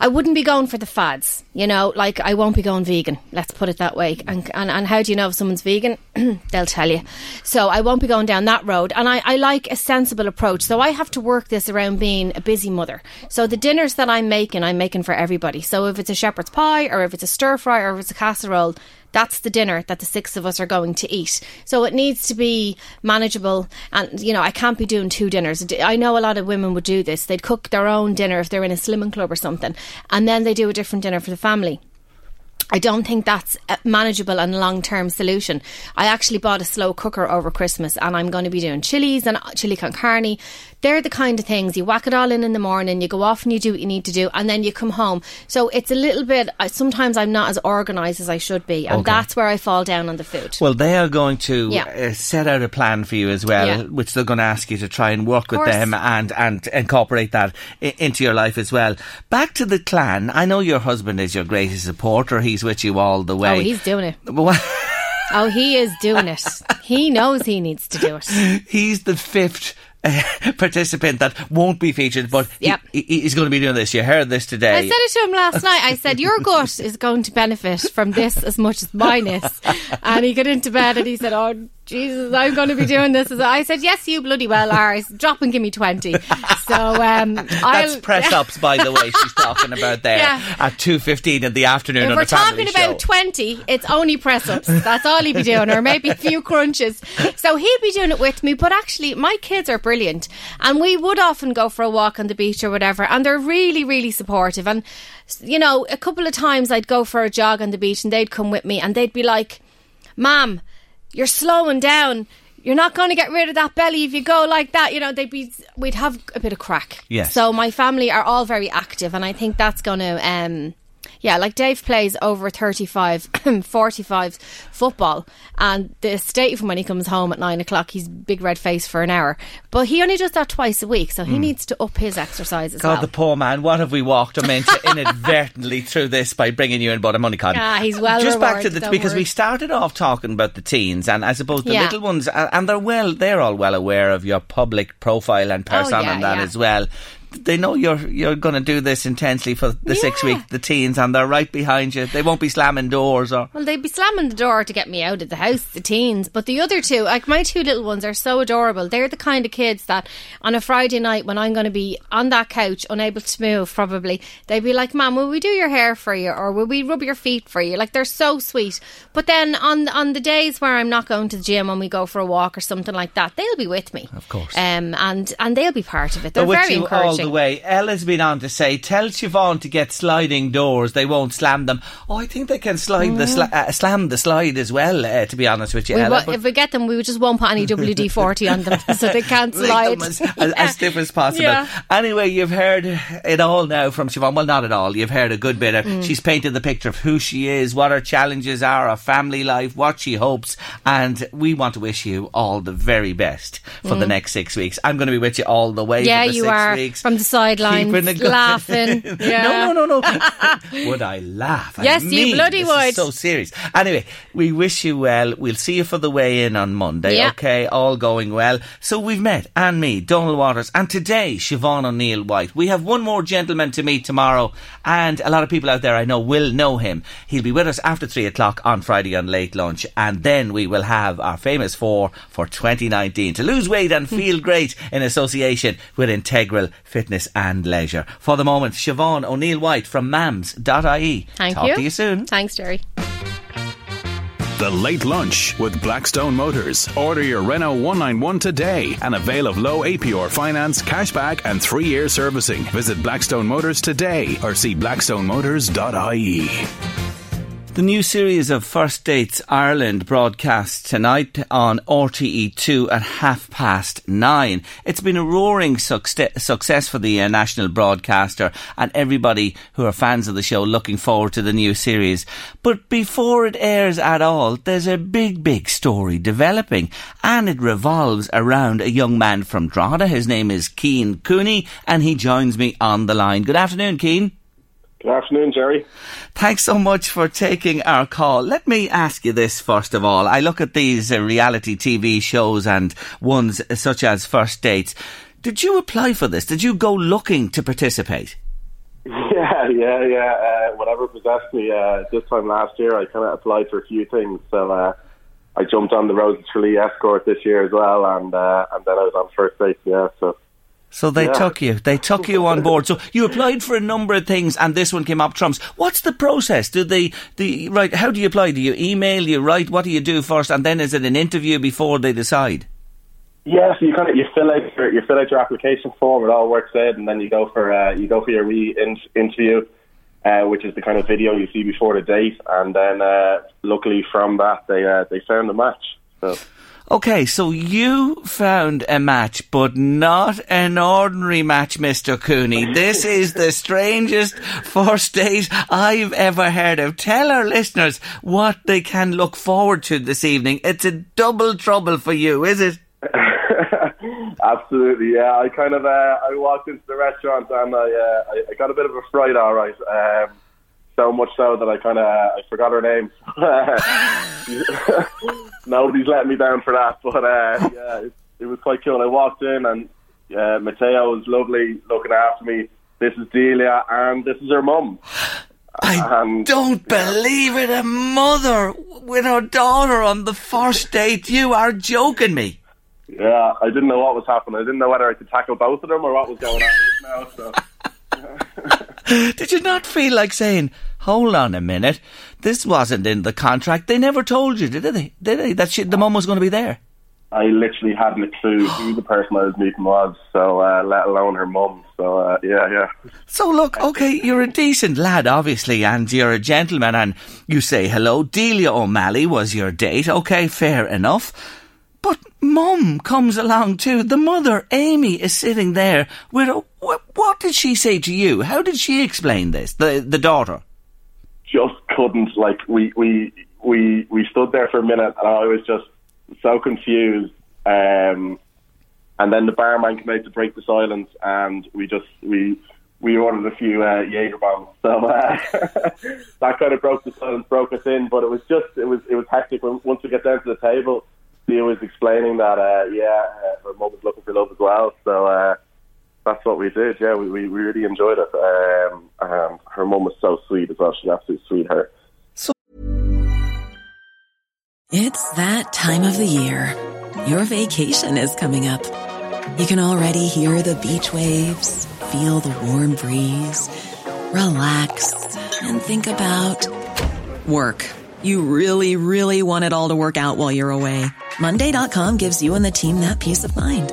I wouldn't be going for the fads, you know, like I won't be going vegan, let's put it that way. And, and, and how do you know if someone's vegan? They'll tell you. So I won't be going down that road. And I, I like a sensible approach. So I have to work this around being a busy mother. So the dinners that I'm making, I'm making for everybody. So if it's a shepherd's pie or if it's a stir fry or if it's a casserole, that's the dinner that the six of us are going to eat. So it needs to be manageable. And, you know, I can't be doing two dinners. I know a lot of women would do this. They'd cook their own dinner if they're in a slimming club or something. And then they do a different dinner for the family. I don't think that's a manageable and long term solution. I actually bought a slow cooker over Christmas and I'm going to be doing chilies and chili con carne. They're the kind of things you whack it all in in the morning, you go off and you do what you need to do, and then you come home. So it's a little bit, I- sometimes I'm not as organised as I should be, and
Okay.
that's where I fall down on the food.
well, they are going to
Yeah.
uh, set out a plan for you as well,
Yeah.
which they're going to ask you to try and work with them and, and incorporate that I- into your life as well. Back to the clan. I know your husband is your greatest supporter. He's with you all the way.
oh, he's doing it.
What-
Oh, he is doing it. He knows he needs to do it.
he's the fifth participant that won't be featured, but
Yep.
he, he's going to be doing this. You heard this today.
I said it to him last night. I said, Your gut is going to benefit from this as much as mine is. And he got into bed and he said, Oh, Jesus, I'm going to be doing this. I said, yes, you bloody well are. Drop and give me 20. So, um,
That's press ups, by the way, she's talking about there
Yeah.
at 2.15 in the afternoon
If
on
we're talking about 20, it's only press ups. That's all he'd be doing, or maybe a few crunches. So he'd be doing it with me. But actually, my kids are brilliant. And we would often go for a walk on the beach or whatever. And they're really, really supportive. And, you know, a couple of times I'd go for a jog on the beach and they'd come with me and they'd be like, Mom, you're slowing down. You're not going to get rid of that belly if you go like that. You know, they'd be, we'd have a bit of crack.
Yes.
So my family are all very active, and I think that's going to, um, yeah, like Dave plays over 35, 45 football, and the state of him when he comes home at nine o'clock, he's big red face for an hour. But he only does that twice a week, so he needs to up his exercise as.
God,
well.
the poor man. What have we walked him into inadvertently through this by bringing you in? But I'm only kidding.
Ah, he's well
Just back to the because
worry.
we started off talking about the teens, and I suppose the
Yeah.
little ones, and they're well, they're all well aware of your public profile and persona
Oh, yeah,
and that
yeah.
as well. They know you're you're going to do this intensely for the six week the teens, and they're right behind you. They won't be slamming doors or.
Well, they'd be slamming the door to get me out of the house, the teens. But the other two, like my two little ones, are so adorable. They're the kind of kids that on a Friday night when I'm going to be on that couch, unable to move, probably, they'd be like, "Mom, will we do your hair for you? Or will we rub your feet for you? Like, they're so sweet. But then on, on the days where I'm not going to the gym and we go for a walk or something like that, they'll be with me.
Of course.
Um, and, and they'll be part of it. They're very encouraging.
The way. Ella's been on to say, tell Siobhan to get sliding doors. They won't slam them. Oh, I think they can slide the sla- uh, slam the slide as well. Uh, to be honest with you,
We
Ella.
if we get them, we just won't put any WD 40 on them so they can't slide.
as, as, as stiff as possible.
Yeah.
Anyway, you've heard it all now from Siobhan. Well, not at all. You've heard a good bit of.
Mm.
She's painted the picture of who she is, what her challenges are, her family life, what she hopes, and we want to wish you all the very best for the next six weeks. I'm going to be with you all the way.
Mm. Yeah,
for the
you
six
are
weeks.
From the sidelines, laughing. Yeah.
no, no, no, no. would I laugh? I
Yes, you bloody would.
so serious. Anyway, we wish you well. We'll see you for the weigh in on Monday.
Yeah.
Okay, all going well. So we've met and me, Donal Waters, and today Siobhan O'Neill White. We have one more gentleman to meet tomorrow, and a lot of people out there I know will know him. He'll be with us after three o'clock on Friday on late lunch, and then we will have our famous four for 2019 to lose weight and feel great in association with Integral Fitness and Leisure. For the moment, Siobhan O'Neill White from mams.ie.
Thank
Talk
you.
to you soon.
Thanks, Gerry.
The Late Lunch with Blackstone Motors. Order your Renault 191 today and avail of low APR finance, cashback, and three year servicing. Visit Blackstone Motors today or see blackstonemotors.ie.
The new series of First Dates Ireland broadcasts tonight on RTE2 at half past nine. It's been a roaring succe- success for the uh, national broadcaster and everybody who are fans of the show looking forward to the new series. But before it airs at all, there's a big, big story developing and it revolves around a young man from Drogheda. His name is Cian Cooney and he joins me on the line. Good afternoon, Cian.
Good afternoon, Gerry.
Thanks so much for taking our call. Let me ask you this first of all. I look at these uh, reality TV shows and ones such as First Dates. Did you apply for this? Did you go looking to participate?
Yeah, yeah, yeah. Uh, whatever possessed me uh, this time last year, I kind of applied for a few things. So uh, I jumped on the Roses Tralee escort this year as well, and uh, and then I was on first base. Yeah, so
So they
Yeah.
took you. They took you on board. So you applied for a number of things, and this one came up trumps. What's the process? Do they, the right? How do you apply? Do you email? You write? What do you do first? And then is it an interview before they decide?
yeah, so you kind of you fill out your you fill out your application form. It all works out, and then you go for uh, you go for your re interview, uh, which is the kind of video you see before the date, and then uh, luckily from that they uh, they found a match. So.
Okay, so you found a match, but not an ordinary match, Mr. Cooney. This is the strangest first date I've ever heard of. Tell our listeners what they can look forward to this evening. It's a double trouble for you, is it?
Absolutely, yeah. I kind of uh, I walked into the restaurant and I, uh, I I got a bit of a fright, all right. Um, so much so that I kind of I forgot her name. Nobody's letting me down for that, but uh, yeah, it, it was quite cool. I walked in and uh, Mateo was lovely, looking after me. This is Delia and this is her mum.
I
And-
don't believe it. A mother with her daughter on the first date. You are joking me.
Yeah, I didn't know what was happening. I didn't know whether I could tackle both of them or what was going on now. So.
Did you not feel like saying, hold on a minute, this wasn't in the contract? They never told you, did they? Did they? That she, the mum was going to be there?
I literally hadn't a clue who the person I was meeting was, so uh, let alone her mum. So uh, yeah, yeah.
So look, okay, you're a decent lad, obviously, and you're a gentleman, and you say hello. Delia O'Malley was your date. Okay, fair enough. But mum comes along too. The mother, Amy, is sitting there with a, what, what did she say to you? How did she explain this? The the daughter.
Just couldn't like we we we we stood there for a minute, and I was just so confused. Um, and then the barman came out to break the silence, and we just we we ordered a few uh, Jaeger bombs. So uh, that kind of broke the silence, broke us in. But it was just it was it was hectic when once we get down to the table. Thea was explaining that uh, yeah, uh, her mum was looking for love as well. So uh, that's what we did. Yeah, we, we really enjoyed it. Um, and her mum was so sweet as well. She's an absolute sweetheart.
It's that time of the year. Your vacation is coming up. You can already hear the beach waves, feel the warm breeze, relax, and think about work. You really, really want it all to work out while you're away. Monday.com gives you and the team that peace of mind.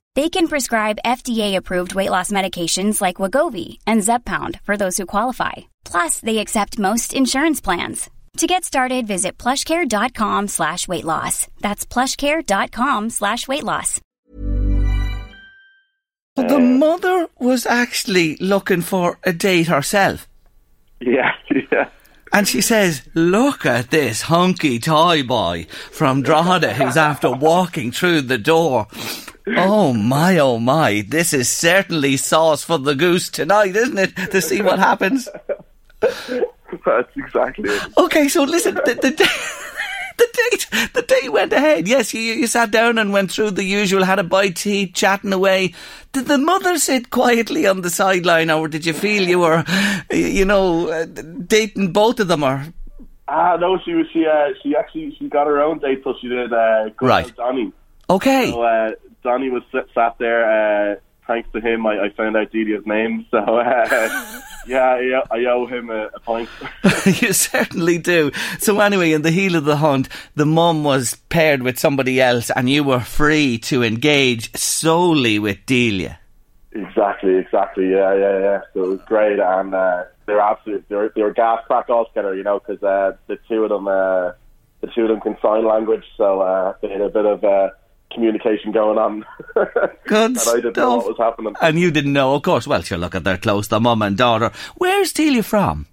They can prescribe FDA-approved weight loss medications like Wegovy and Zepbound for those who qualify. Plus, they accept most insurance plans. To get started, visit plushcare.com slash weight loss. That's plushcare.com slash weight loss.
But the mother was actually looking for a date herself.
Yeah, yeah.
And she says, look at this hunky toy boy from Drogheda who's after walking through the door. Oh my, oh my, this is certainly sauce for the goose tonight, isn't it? To see what happens.
That's exactly it.
Okay, so listen, the, the, the date, the date went ahead. Yes, you, you sat down and went through the usual, had a bite to eat, chatting away. Did the mother sit quietly on the sideline, or did you feel you were, you know, uh, dating both of them, or
Ah, no, she was she uh, she actually she got her own date, so she did. Uh,
Right.
Donny.
okay?
So uh, Donny was sat there. Uh, thanks to him, I, I found out Delia's name. So uh, yeah, yeah, I owe him a, a pint.
you certainly do. So anyway, in the heel of the hunt, the mum was paired with somebody else, and you were free to engage solely with Delia.
exactly, exactly. Yeah, yeah, yeah. So it was great, and uh, they were absolute. They were, they were gas crack all together, you know, because uh, the two of them, uh, the two of them can sign language, so uh, they had a bit of. Uh, Communication going on.
Good
and I didn't know
stuff.
what was happening.
And you didn't know, of course. Well, sure, look at they're close, the mum and daughter. Where's Delia from?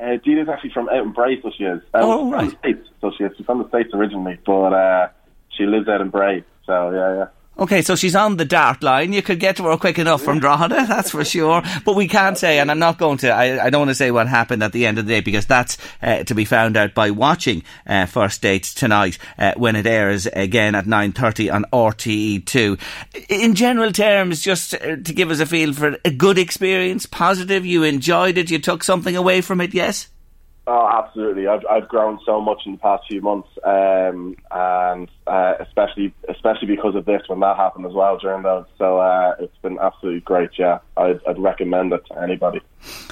Uh, Dina's actually from out in Bray, so she is. Um,
Oh,
from
right.
the States, so she is. She's from the States originally, but uh, she lives out in Bray. So yeah, yeah.
Okay, so she's on the dart line. You could get to her quick enough from Drogheda, that's for sure. But we can't say, and I'm not going to, I, I don't want to say what happened at the end of the day because that's uh, to be found out by watching uh, First Dates tonight uh, when it airs again at 9.30 on RTE2. In general terms, just uh, to give us a feel for it, a good experience, positive, you enjoyed it, you took something away from it, yes?
Oh, absolutely. I've I've grown so much in the past few months, um, and uh, especially especially because of this when that happened as well during those. So uh, it's been absolutely great. Yeah, I'd, I'd recommend it to anybody.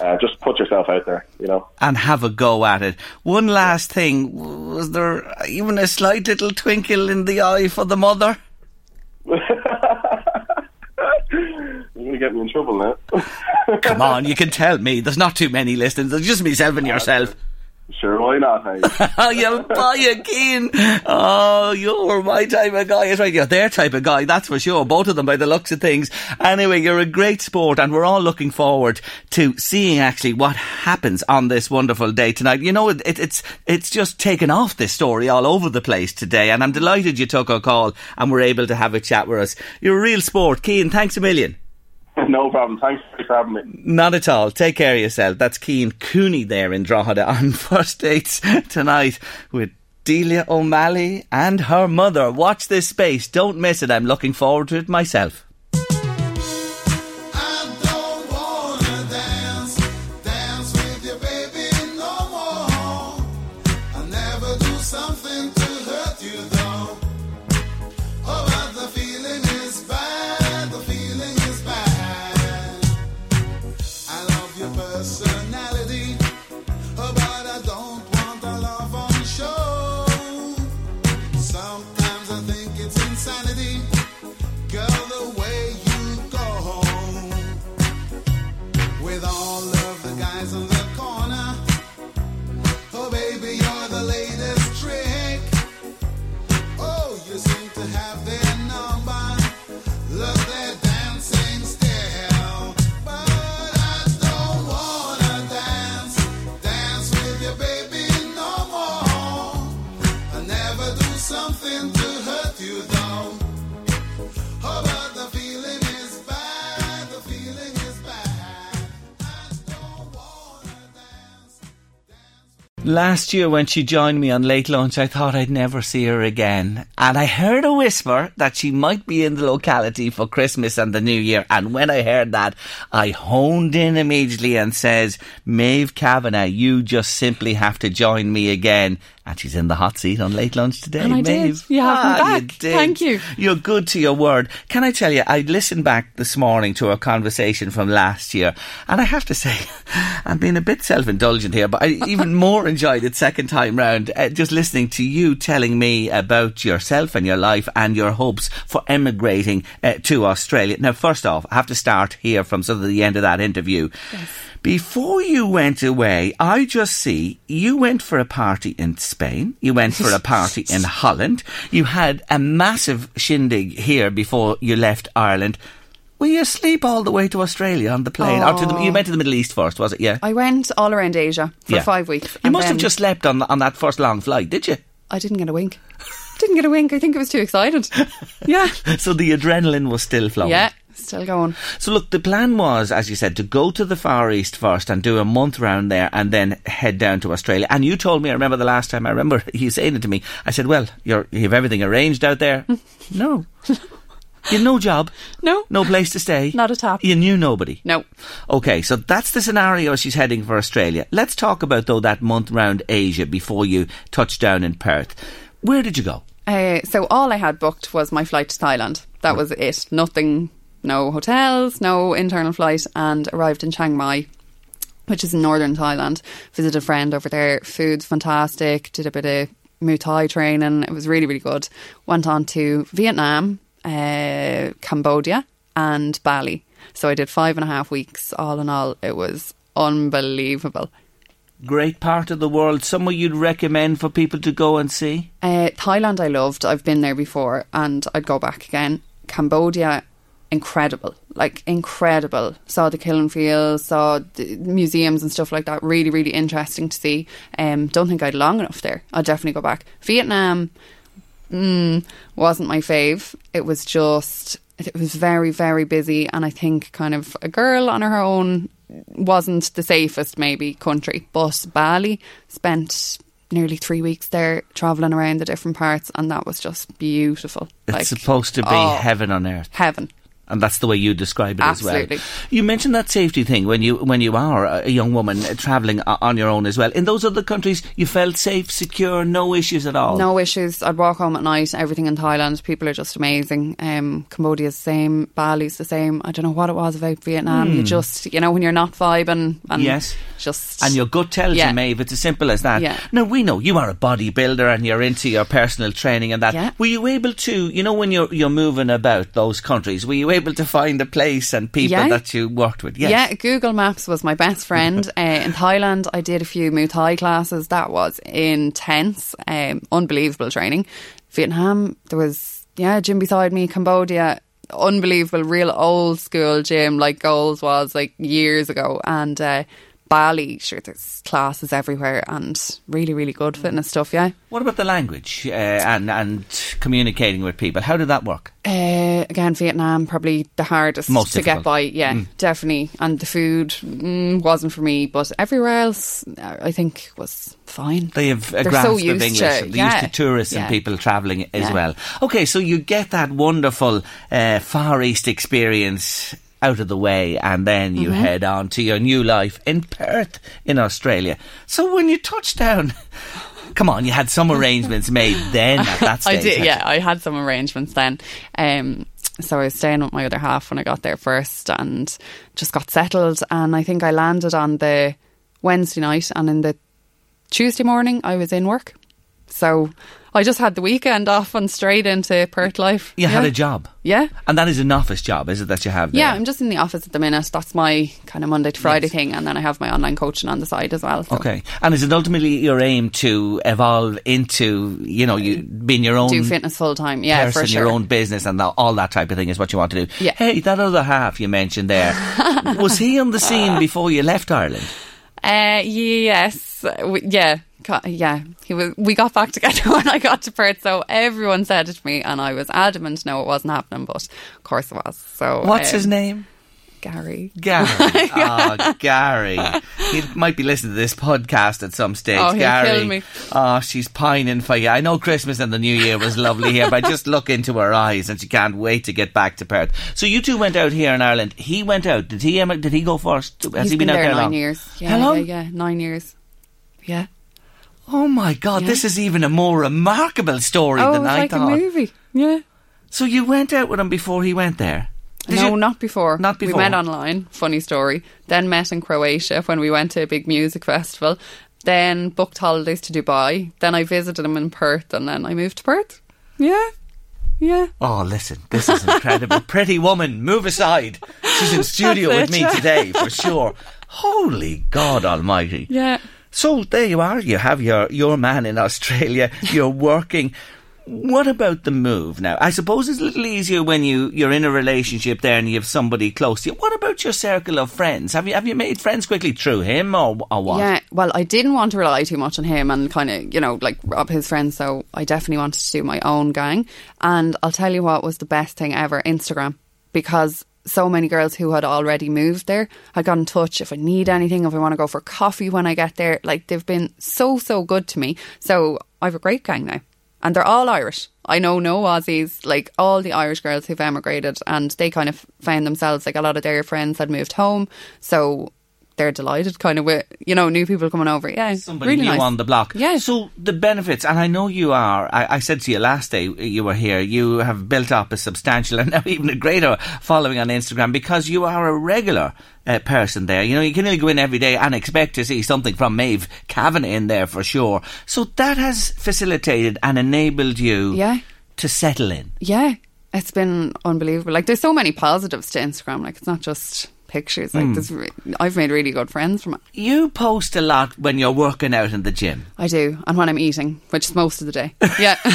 Uh, just put yourself out there, you know,
and have a go at it. One last thing: was there even a slight little twinkle in the eye for the mother?
You're gonna get me in trouble now.
Come on, you can tell me. There's not too many listeners. There's just myself and yourself.
Sure, why not? Hey?
you'll buy again. Oh, you're my type of guy. It's right. You're their type of guy. That's for sure. Both of them by the looks of things. Anyway, you're a great sport and we're all looking forward to seeing actually what happens on this wonderful day tonight. You know, it, it, it's, it's just taken off this story all over the place today and I'm delighted you took our call and were able to have a chat with us. You're a real sport. Cian, thanks a million.
No problem. Thanks for having me.
Not at all. Take care of yourself. That's Cian Cooney there in Drogheda on first dates tonight with Delia O'Malley and her mother. Watch this space. Don't miss it. I'm looking forward to it myself. Last year, when she joined me on late lunch, I thought I'd never see her again. And I heard a whisper that she might be in the locality for Christmas and the New Year. And when I heard that, I honed in immediately and says, Maeve Kavanagh, you just simply have to join me again. And she's in the hot seat on late lunch today.
And I
Maeve.
did. You have
ah,
back. Thank you.
You're good to your word. Can I tell you, I listened back this morning to our conversation from last year, and I have to say, I'm being a bit self-indulgent here, but I even more enjoyed it second time round, uh, just listening to you telling me about yourself and your life and your hopes for emigrating uh, to Australia. Now, first off, I have to start here from sort of the end of that interview.
Yes.
Before you went away, I just see you went for a party in Spain, you went for a party in Holland, you had a massive shindig here before you left Ireland. Will you sleep all the way to Australia on the plane?
Oh.
Or to the, you went to the Middle East first, was it? Yeah.
I went all around Asia for
Yeah.
five weeks.
You must have just slept on on that first long flight, did you?
I didn't get a wink. didn't get a wink. I think I was too excited. Yeah.
So the adrenaline was still flowing.
Yeah. Still going.
So look, the plan was, as you said, to go to the Far East first and do a month round there, and then head down to Australia. And you told me, I remember the last time, I remember you saying it to me. I said, "Well, you're, you have everything arranged out there." no, you had no job,
No.
no place to stay,
Not a tap.
You knew nobody.
No.
Okay, so that's the scenario she's heading for Australia. Let's talk about though that month round Asia before you touch down in Perth. Where did you go?
Uh, so all I had booked was my flight to Thailand. That was it. Nothing, no hotels, no internal flight, and arrived in Chiang Mai, which is in northern Thailand. Visited a friend over there. Food's fantastic. Did a bit of Muay Thai training. It was really, really good. Went on to Vietnam, uh, Cambodia, and Bali. So I did five and a half weeks. All in all, it was unbelievable.
Great part of the world. Somewhere you'd recommend for people to go and see?
Uh, Thailand, I loved. I've been there before, and I'd go back again. Cambodia, incredible, like incredible. Saw the killing fields, saw the museums and stuff like that. Really, really interesting to see. Um, don't think I'd long enough there. I'll definitely go back. Vietnam, mm, wasn't my fave. It was just. It was very, very busy, and I think kind of a girl on her own wasn't the safest maybe country. But Bali spent nearly three weeks there traveling around the different parts, and that was just beautiful.
It's
Like,
supposed to be
oh,
heaven on earth.
Heaven.
And that's the way you describe it
Absolutely.
as well. You mentioned that safety thing when you when you are a young woman uh, travelling on your own as well. In those other countries, you felt safe, secure, no issues at all.
No issues. I'd walk home at night. Everything in Thailand, people are just amazing. Um, Cambodia's the same. Bali's the same. I don't know what it was about Vietnam. You just, you know, when you're not vibing, and
Yes.
just
And your gut tells
Yeah.
you, Maeve, it's as simple as that.
Yeah.
Now, we know you are a bodybuilder and you're into your personal training and that.
Yeah.
Were you able to, you know, when you're, you're moving about those countries, were you able to find a place and people
Yeah.
that you worked with? Yes.
Yeah, Google Maps was my best friend. uh, in Thailand, I did a few Muay Thai classes. That was intense, um, unbelievable training. Vietnam, there was yeah, gym beside me. Cambodia, unbelievable, real old school gym like goals was like years ago, and uh, Bali, sure, there's classes everywhere and really, really good fitness stuff. Yeah.
What about the language uh, and, and communicating with people? How did that work?
Uh, again, Vietnam probably the hardest
Most
to
difficult.
get by. Yeah,
Mm.
definitely. And the food mm, wasn't for me, but everywhere else, I think was fine.
They have a
They're
grasp
so
of English.
to-
They're used to tourists and people travelling as
Yeah.
well. Okay, so you get that wonderful uh, Far East experience out of the way and then you
Mhm.
head on to your new life in Perth in Australia. So when you touch down, come on, you had some arrangements made then at that stage.
I did, yeah.
you?
I had some arrangements then. Um, so I was staying with my other half when I got there first and just got settled. And I think I landed on the Wednesday night, and in the Tuesday morning, I was in work. So I just had the weekend off and straight into Perth life.
You had a job.
Yeah.
And that is an office job, is it, that you have there?
Yeah, I'm just in the office at the minute. That's my kind of Monday to Friday thing, and then I have my online coaching on the side as well. So
Okay. And is it ultimately your aim to evolve into, you know, you being your own
do fitness full time. Yeah,
person,
for sure.
your own business, and all that type of thing is what you want to do.
Yeah.
Hey, that other half you mentioned there, was he on the scene before you left Ireland?
Uh, yes, yeah, ca- yeah. He was. We got back together when I got to Perth, so everyone said it to me, and I was adamant. No, it wasn't happening, but of course it was. So
What's
um,
his name?
Gary.
Gary. oh, Gary. He might be listening to this podcast at some stage.
Oh, he'll
Gary.
kill me.
Oh, she's pining for you. I know Christmas and the New Year was lovely here, but just look into her eyes and she can't wait to get back to Perth. So you two went out here in Ireland. He went out. Did he? Um, did he go first? Has
He's
he
been,
been, out
there
there
nine
long?
years. Yeah,
How long?
Yeah, yeah, nine years. Yeah.
Oh my God!
Yeah.
This is even a more remarkable story
oh,
than
it's
I
like
thought.
a movie. Yeah.
So you went out with him before he went there? Did
no,
you-
not before.
Not before.
We met online. Funny story. Then met in Croatia when we went to a big music festival. Then booked holidays to Dubai. Then I visited him in Perth, and then I moved to Perth. Yeah, yeah.
Oh, listen, this is incredible. Pretty woman, move aside. She's in studio with me today for sure. Holy God Almighty!
Yeah.
So there you are. You have your your man in Australia. You're working. What about the move now? I suppose it's a little easier when you you're in a relationship there and you have somebody close to you. What about your circle of friends? Have you have you made friends quickly through him or or what?
Yeah, well, I didn't want to rely too much on him and kind of, you know, like rob his friends. So I definitely wanted to do my own gang. And I'll tell you what was the best thing ever Instagram. Because so many girls who had already moved there had got in touch if I need anything, if I want to go for coffee when I get there. Like they've been so, so good to me. So I have a great gang now. And they're all Irish. I know no Aussies, like all the Irish girls who've emigrated, and they kind of found themselves like a lot of their friends had moved home. So they're delighted kind of with, you know, new people coming over. Yeah,
Somebody
really
new
nice.
on the block.
Yeah.
So the benefits, and I know you are. I, I said to you last day you were here. You have built up a substantial and now even a greater following on Instagram because you are a regular uh, person there. You know, you can only go in every day and expect to see something from Maeve Kavanagh in there for sure. So that has facilitated and enabled you
Yeah.
to settle in.
Yeah, it's been unbelievable. Like, there's so many positives to Instagram. Like, it's not just pictures. Like,
Mm.
re- I've made really good friends from it.
You post a lot when you're working out in the gym.
I do, and when I'm eating, which is most of the day. Yeah,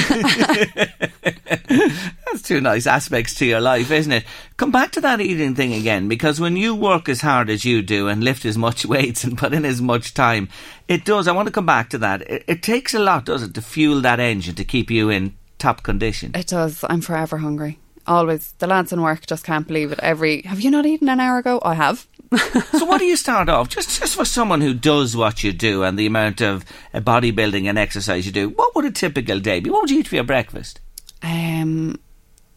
That's two nice aspects to your life, isn't it? Come back to that eating thing again, because when you work as hard as you do and lift as much weights and put in as much time, it does. I want to come back to that. It, it takes a lot, does it, to fuel that engine to keep you in top condition?
it does. I'm forever hungry. Always. The lads in work just can't believe it. Every have you not eaten an hour ago? I have.
so, what do you start off? Just, just for someone who does what you do and the amount of uh, bodybuilding and exercise you do, what would a typical day be? What would you eat for your breakfast?
Um,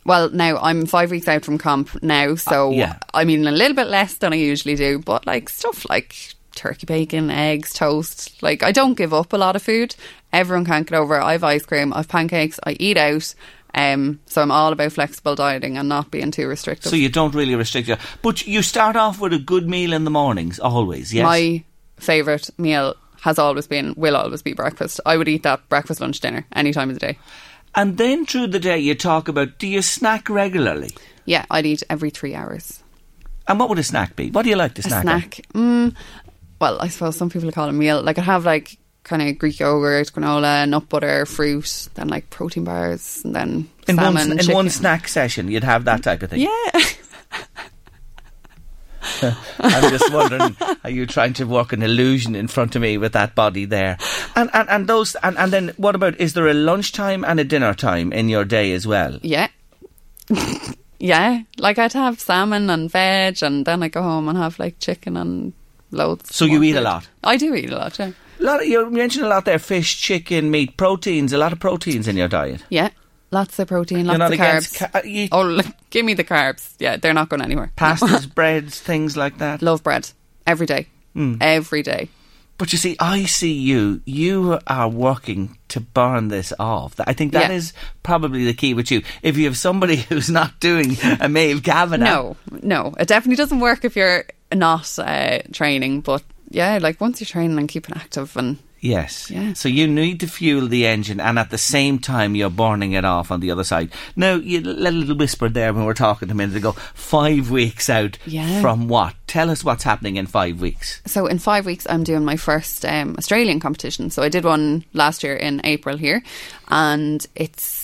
Well, now I'm five weeks out from comp now, so
Uh, yeah.
I mean a little bit less than I usually do, but like stuff like turkey bacon, eggs, toast. Like I don't give up a lot of food. Everyone can't get over. it. I have ice cream, I have pancakes, I eat out. Um, so I'm all about flexible dieting and not being too restrictive.
So you don't really restrict you, but you start off with a good meal in the mornings, always. Yes.
My favourite meal has always been, will always be breakfast. I would eat that breakfast, lunch, dinner, any time of the day.
and then through the day, you talk about do you snack regularly?
Yeah, I'd eat every three hours.
And what would a snack be? What do you like to
A
snack? on?
snack. Mm, well, I suppose some people call it a meal. Like I'd have like kind of Greek yogurt, granola, nut butter, fruit, then like protein bars, and then
In
salmon.
one, in
chicken.
one snack session, you'd have that type of thing.
Yeah.
I'm just wondering, are you trying to work an illusion in front of me with that body there? And and, and those and, and then what about is there a lunchtime and a dinner time in your day as well?
Yeah. yeah. Like I'd have salmon and veg, and then I go home and have like chicken and loads.
So you eat a lot?
I do eat a lot, yeah.
A lot of, you mentioned a lot there: fish, chicken, meat, proteins. A lot of proteins in your diet.
Yeah. Lots of protein,
You're
lots
not
of carbs.
ca- uh, you-
oh, look, give me the carbs. Yeah, they're not going anywhere.
Pastas, breads, things like that.
Love bread. Every day.
Mm.
Every day.
But you see, I see you. You are working to burn this off. I think that
Yeah.
is probably the key with you. If you have somebody who's not doing a Maeve Kavanagh,
No, no. It definitely doesn't work if you're not uh, training. But yeah, like once you're training and keeping active and
Yes.
Yeah.
So you need to fuel the engine, and at the same time, you're burning it off on the other side. Now, you let a little whisper there when we were talking a minute ago. Five weeks out
Yeah.
from what? Tell us what's happening in five weeks.
So in five weeks, I'm doing my first um, Australian competition. So I did one last year in April here, and it's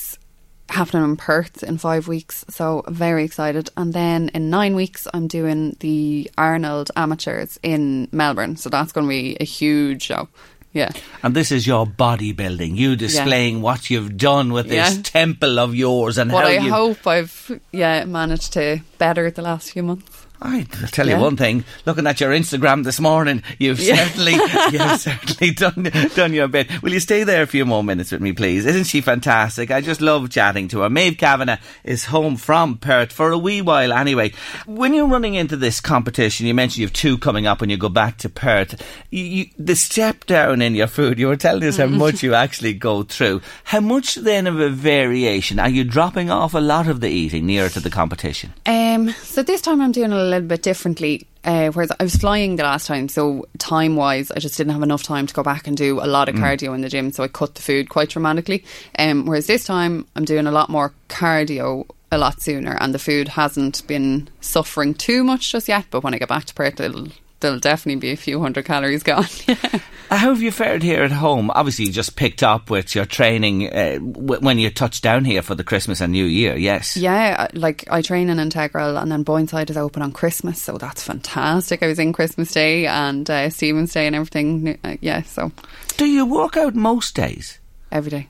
happening in Perth in five weeks. So very excited. And then in nine weeks, I'm doing the Arnold Amateurs in Melbourne. So that's going to be a huge show. Yeah.
And this is your bodybuilding. You displaying what you've done with this
Yeah.
temple of yours and
What
how
I
you.
hope I've yeah managed to better the last few months.
I tell you
Yeah.
one thing. Looking at your Instagram this morning, you've
Yeah.
certainly, you've certainly done done your bit. Will you stay there a few more minutes with me, please? Isn't she fantastic? I just love chatting to her. Maeve Kavanagh is home from Perth for a wee while, anyway. When you're running into this competition, you mentioned you have two coming up when you go back to Perth. You, you, the step down in your food. You were telling us how much you actually go through. How much then of a variation are you dropping off a lot of the eating nearer to the competition?
Um, so this time I'm doing a little bit differently. Uh, whereas I was flying the last time, so time wise, I just didn't have enough time to go back and do a lot of cardio in the gym, so I cut the food quite dramatically. Um, whereas this time I'm doing a lot more cardio a lot sooner, and the food hasn't been suffering too much just yet. But when I get back to Perth, it'll, there'll definitely be a few hundred calories gone.
Uh, How have you fared here at home? Obviously, you just picked up with your training uh, w- when you touched down here for the Christmas and New Year. Yes.
Yeah, like I train in Integral, and then Boyneside is open on Christmas, so that's fantastic. I was in Christmas Day and uh, Stephen's Day and everything. Uh, yeah, so
Do you work out most days?
every day.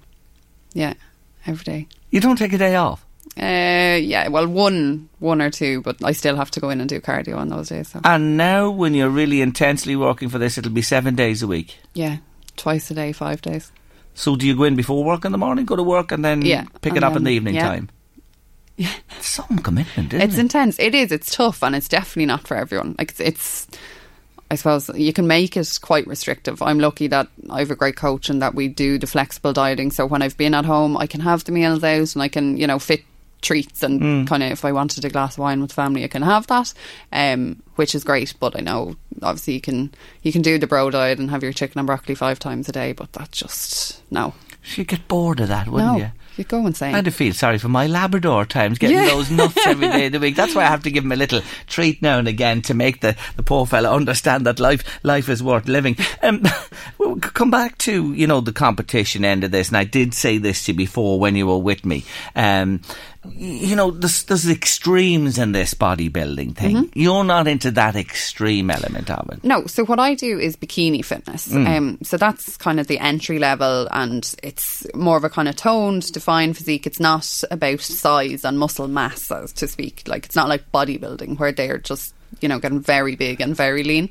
Yeah, every day.
You don't take a day off.
Uh, yeah, well, one, one or two, but I still have to go in and do cardio on those days. So
And now, when you're really intensely working for this, it'll be seven days a week.
yeah, twice a day, five days.
So, do you go in before work in the morning, go to work, and then
Yeah,
pick it up in the evening
yeah.
time? Yeah. It's some commitment, isn't
it's
it?
intense. It is. It's tough, and it's definitely not for everyone. Like it's, it's. I suppose you can make it quite restrictive. I'm lucky that I have a great coach and that we do the flexible dieting. So when I've been at home, I can have the meals out and I can, you know, fit treats and
Mm.
kind of if I wanted a glass of wine with family, I can have that, um, which is great. But I know obviously you can you can do the bro diet and have your chicken and broccoli five times a day, but that's just no,
You'd get bored of that, wouldn't
no,
you?
you go insane.
I'd feel sorry for my Labrador times getting
Yeah.
those nuts every day of the week. That's why I have to give him a little treat now and again to make the, the poor fella understand that life life is worth living. Um, we'll come back to you know the competition end of this, and I did say this to you before when you were with me. Um, you know, there's, there's extremes in this bodybuilding thing.
Mm-hmm.
You're not into that extreme element of it.
No, so what I do is bikini fitness.
Mm.
Um, so that's kind of the entry level, and it's more of a kind of toned, defined physique. It's not about size and muscle mass, so to speak. Like it's not like bodybuilding where they're just you know getting very big and very lean.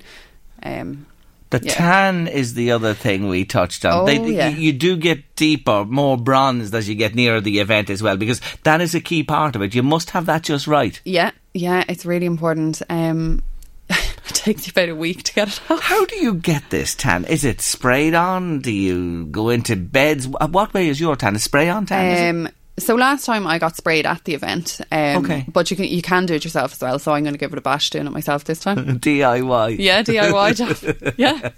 Um,
The
Yeah.
tan is the other thing we touched on.
Oh,
They-
yeah.
You do get deeper, more bronzed as you get nearer the event as well, because that is a key part of it. You must have that just right.
Yeah, yeah, it's really important. Um, it takes you about a week to get it off.
How do you get this tan? Is it sprayed on? Do you go into beds? What way is your tan? A spray on tan?
Um, so last time I got sprayed at the event. Um,
Okay.
But you can you can do it yourself as well. So I'm going to give it a bash doing it myself this time.
DIY.
yeah, DIY. Yeah.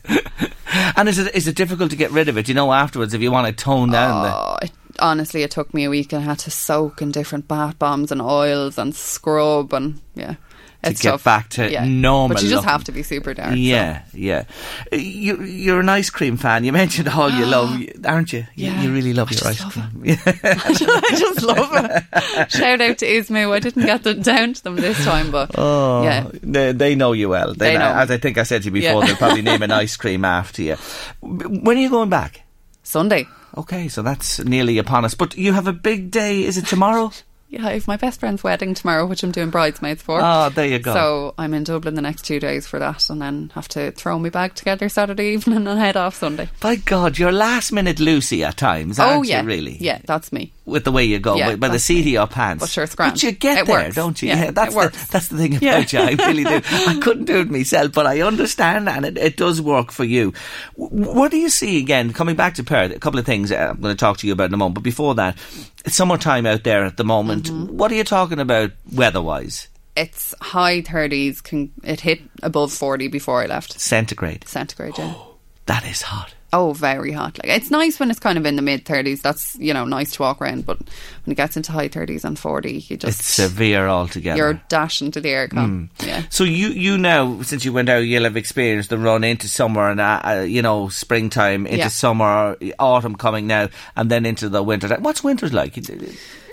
And is it is it difficult to get rid of it? You know, afterwards, if you want to tone down the.
Oh, it, honestly, it took me a week and I had to soak in different bath bombs and oils and scrub and yeah.
To
It's
get
tough.
back to
yeah.
normal
But you just have to be super dark. so.
Yeah, yeah. You, you're an ice cream fan. You mentioned all you love, aren't you? You,
Yeah.
you really love
I
your ice
love
cream.
I just love it. Shout out to Ismu. I didn't get them down to them this time, but
Oh,
yeah.
they, they know you well. They,
They know.
As I think I said to you before,
Yeah.
they'll probably name an ice cream after you. When are you going back?
Sunday.
Okay, so that's nearly upon us. But you have a big day. Is it tomorrow?
Yeah, I have my best friend's wedding tomorrow, which I'm doing bridesmaids for.
Oh, there you go.
So I'm in Dublin the next two days for that, and then have to throw my bag together Saturday evening and head off Sunday.
By God, you're last minute Lucy at times, aren't
oh yeah,
you? Really?
Yeah, that's me.
With the way you go,
Yeah,
by, by the
that's
seat of your pants.
But sure, it's grand.
But you get
It
there,
works.
don't you?
Yeah,
that's
it works.
The, that's the thing
Yeah.
about you. I really do. I couldn't do it myself, but I understand, and it, it does work for you. W- What do you see again? Coming back to Perth, a couple of things uh, I'm going to talk to you about in a moment. But before that, it's summertime out there at the moment.
Mm-hmm.
What are you talking about weather-wise?
It's high 30s. Can it hit above 40 before I left?
Centigrade.
Centigrade. Yeah.
That is hot.
Oh, very hot. Like it's nice when it's kind of in the mid 30s. That's you know nice to walk around. But when it gets into high 30s and 40, you just
It's severe altogether.
you're dashing to the aircon.
Mm.
Yeah.
So you you now since you went out, you'll have experienced the run into summer and uh, uh, you know springtime into
Yeah.
summer, autumn coming now, and then into the winter. time. What's winter's like?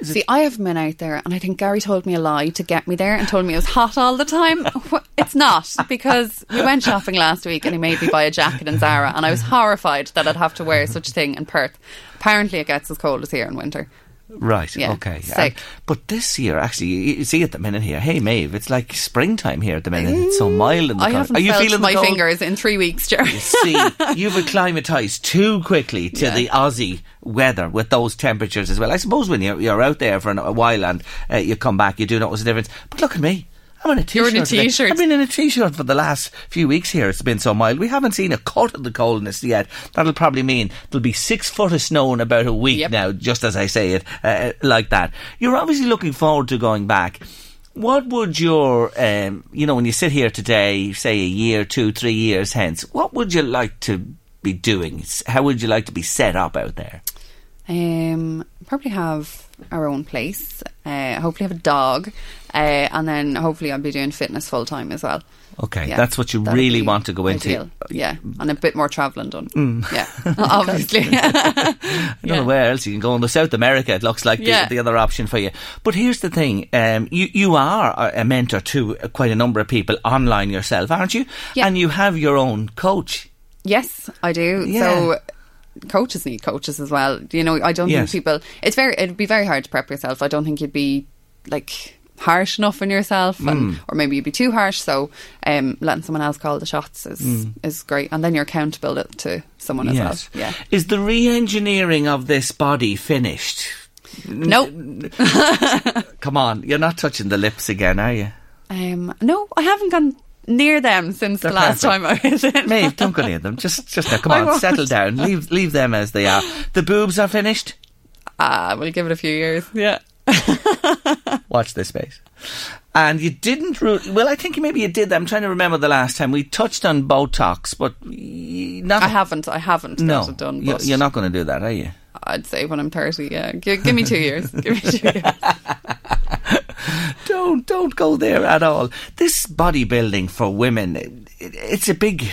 See, I haven't been out there, and I think Gary told me a lie to get me there and told me it was hot all the time. It's not because we went shopping last week and he made me buy a jacket in Zara, and I was horrified that I'd have to wear such a thing in Perth. Apparently, it gets as cold as here in winter.
Right.
Yeah,
okay. And- but this year, actually, you, you see at the minute here. Hey, Maeve, it's like springtime here at the minute. It's so mild in the
I
cold.
haven't
Are you
felt
feeling
my
cold?
fingers in three weeks, Gerry.
See, you've acclimatised too quickly to
Yeah.
the Aussie weather with those temperatures as well. I suppose when you're, you're out there for a while and uh, you come back, you do notice a difference. But look at me. I'm in a
You're
t-shirt.
in a
today.
t-shirt.
I've been in a t-shirt for the last few weeks here. It's been so mild. We haven't seen a cut of the coldness yet. That'll probably mean there'll be six foot of snow in about a week
Yep.
now, just as I say it, uh, like that. You're obviously looking forward to going back. What would your, um, you know, when you sit here today, say a year, two, three years hence, what would you like to be doing? How would you like to be set up out there?
Um, probably have our own place. Uh, hopefully have a dog, uh, and then hopefully I'll be doing fitness full time as well.
Okay,
Yeah,
that's what you really want to go into.
Yeah, and a bit more travelling done.
Mm.
Yeah, obviously.
I don't know where else you can go. In the South America, it looks like
Yeah.
the, the other option for you. But here's the thing: um, you you are a, a mentor to quite a number of people online yourself, aren't you?
Yeah.
And you have your own coach.
Yes, I do.
Yeah.
So coaches need coaches as well. You know, I don't
Yes.
think people. It's very. It'd be very hard to prep yourself. I don't think you'd be like harsh enough on yourself, and,
Mm.
or maybe you'd be too harsh. So, um, letting someone else call the shots is
Mm.
is great, and then you're accountable to- someone as
Yes.
well. Yeah.
Is the re-engineering of this body finished?
Nope.
Come on, you're not touching the lips again, are you?
Um, no, I haven't gone near them since
They're
the last
perfect.
time I was in.
Maeve, don't go near them. Just, just now. Come
I
on,
won't.
settle down. Leave, leave them as they are. The boobs are finished.
Ah, we'll give it a few years. Yeah.
Watch this space. And you didn't. Ru- well, I think maybe you did. That. I'm trying to remember the last time we touched on Botox, but not.
I haven't. I haven't
no,
done.
you're not going to do that, are you?
I'd say when I'm 30, yeah. Give me two years. Give me two years.
don't don't go there at all. This bodybuilding for women, it, it's a big.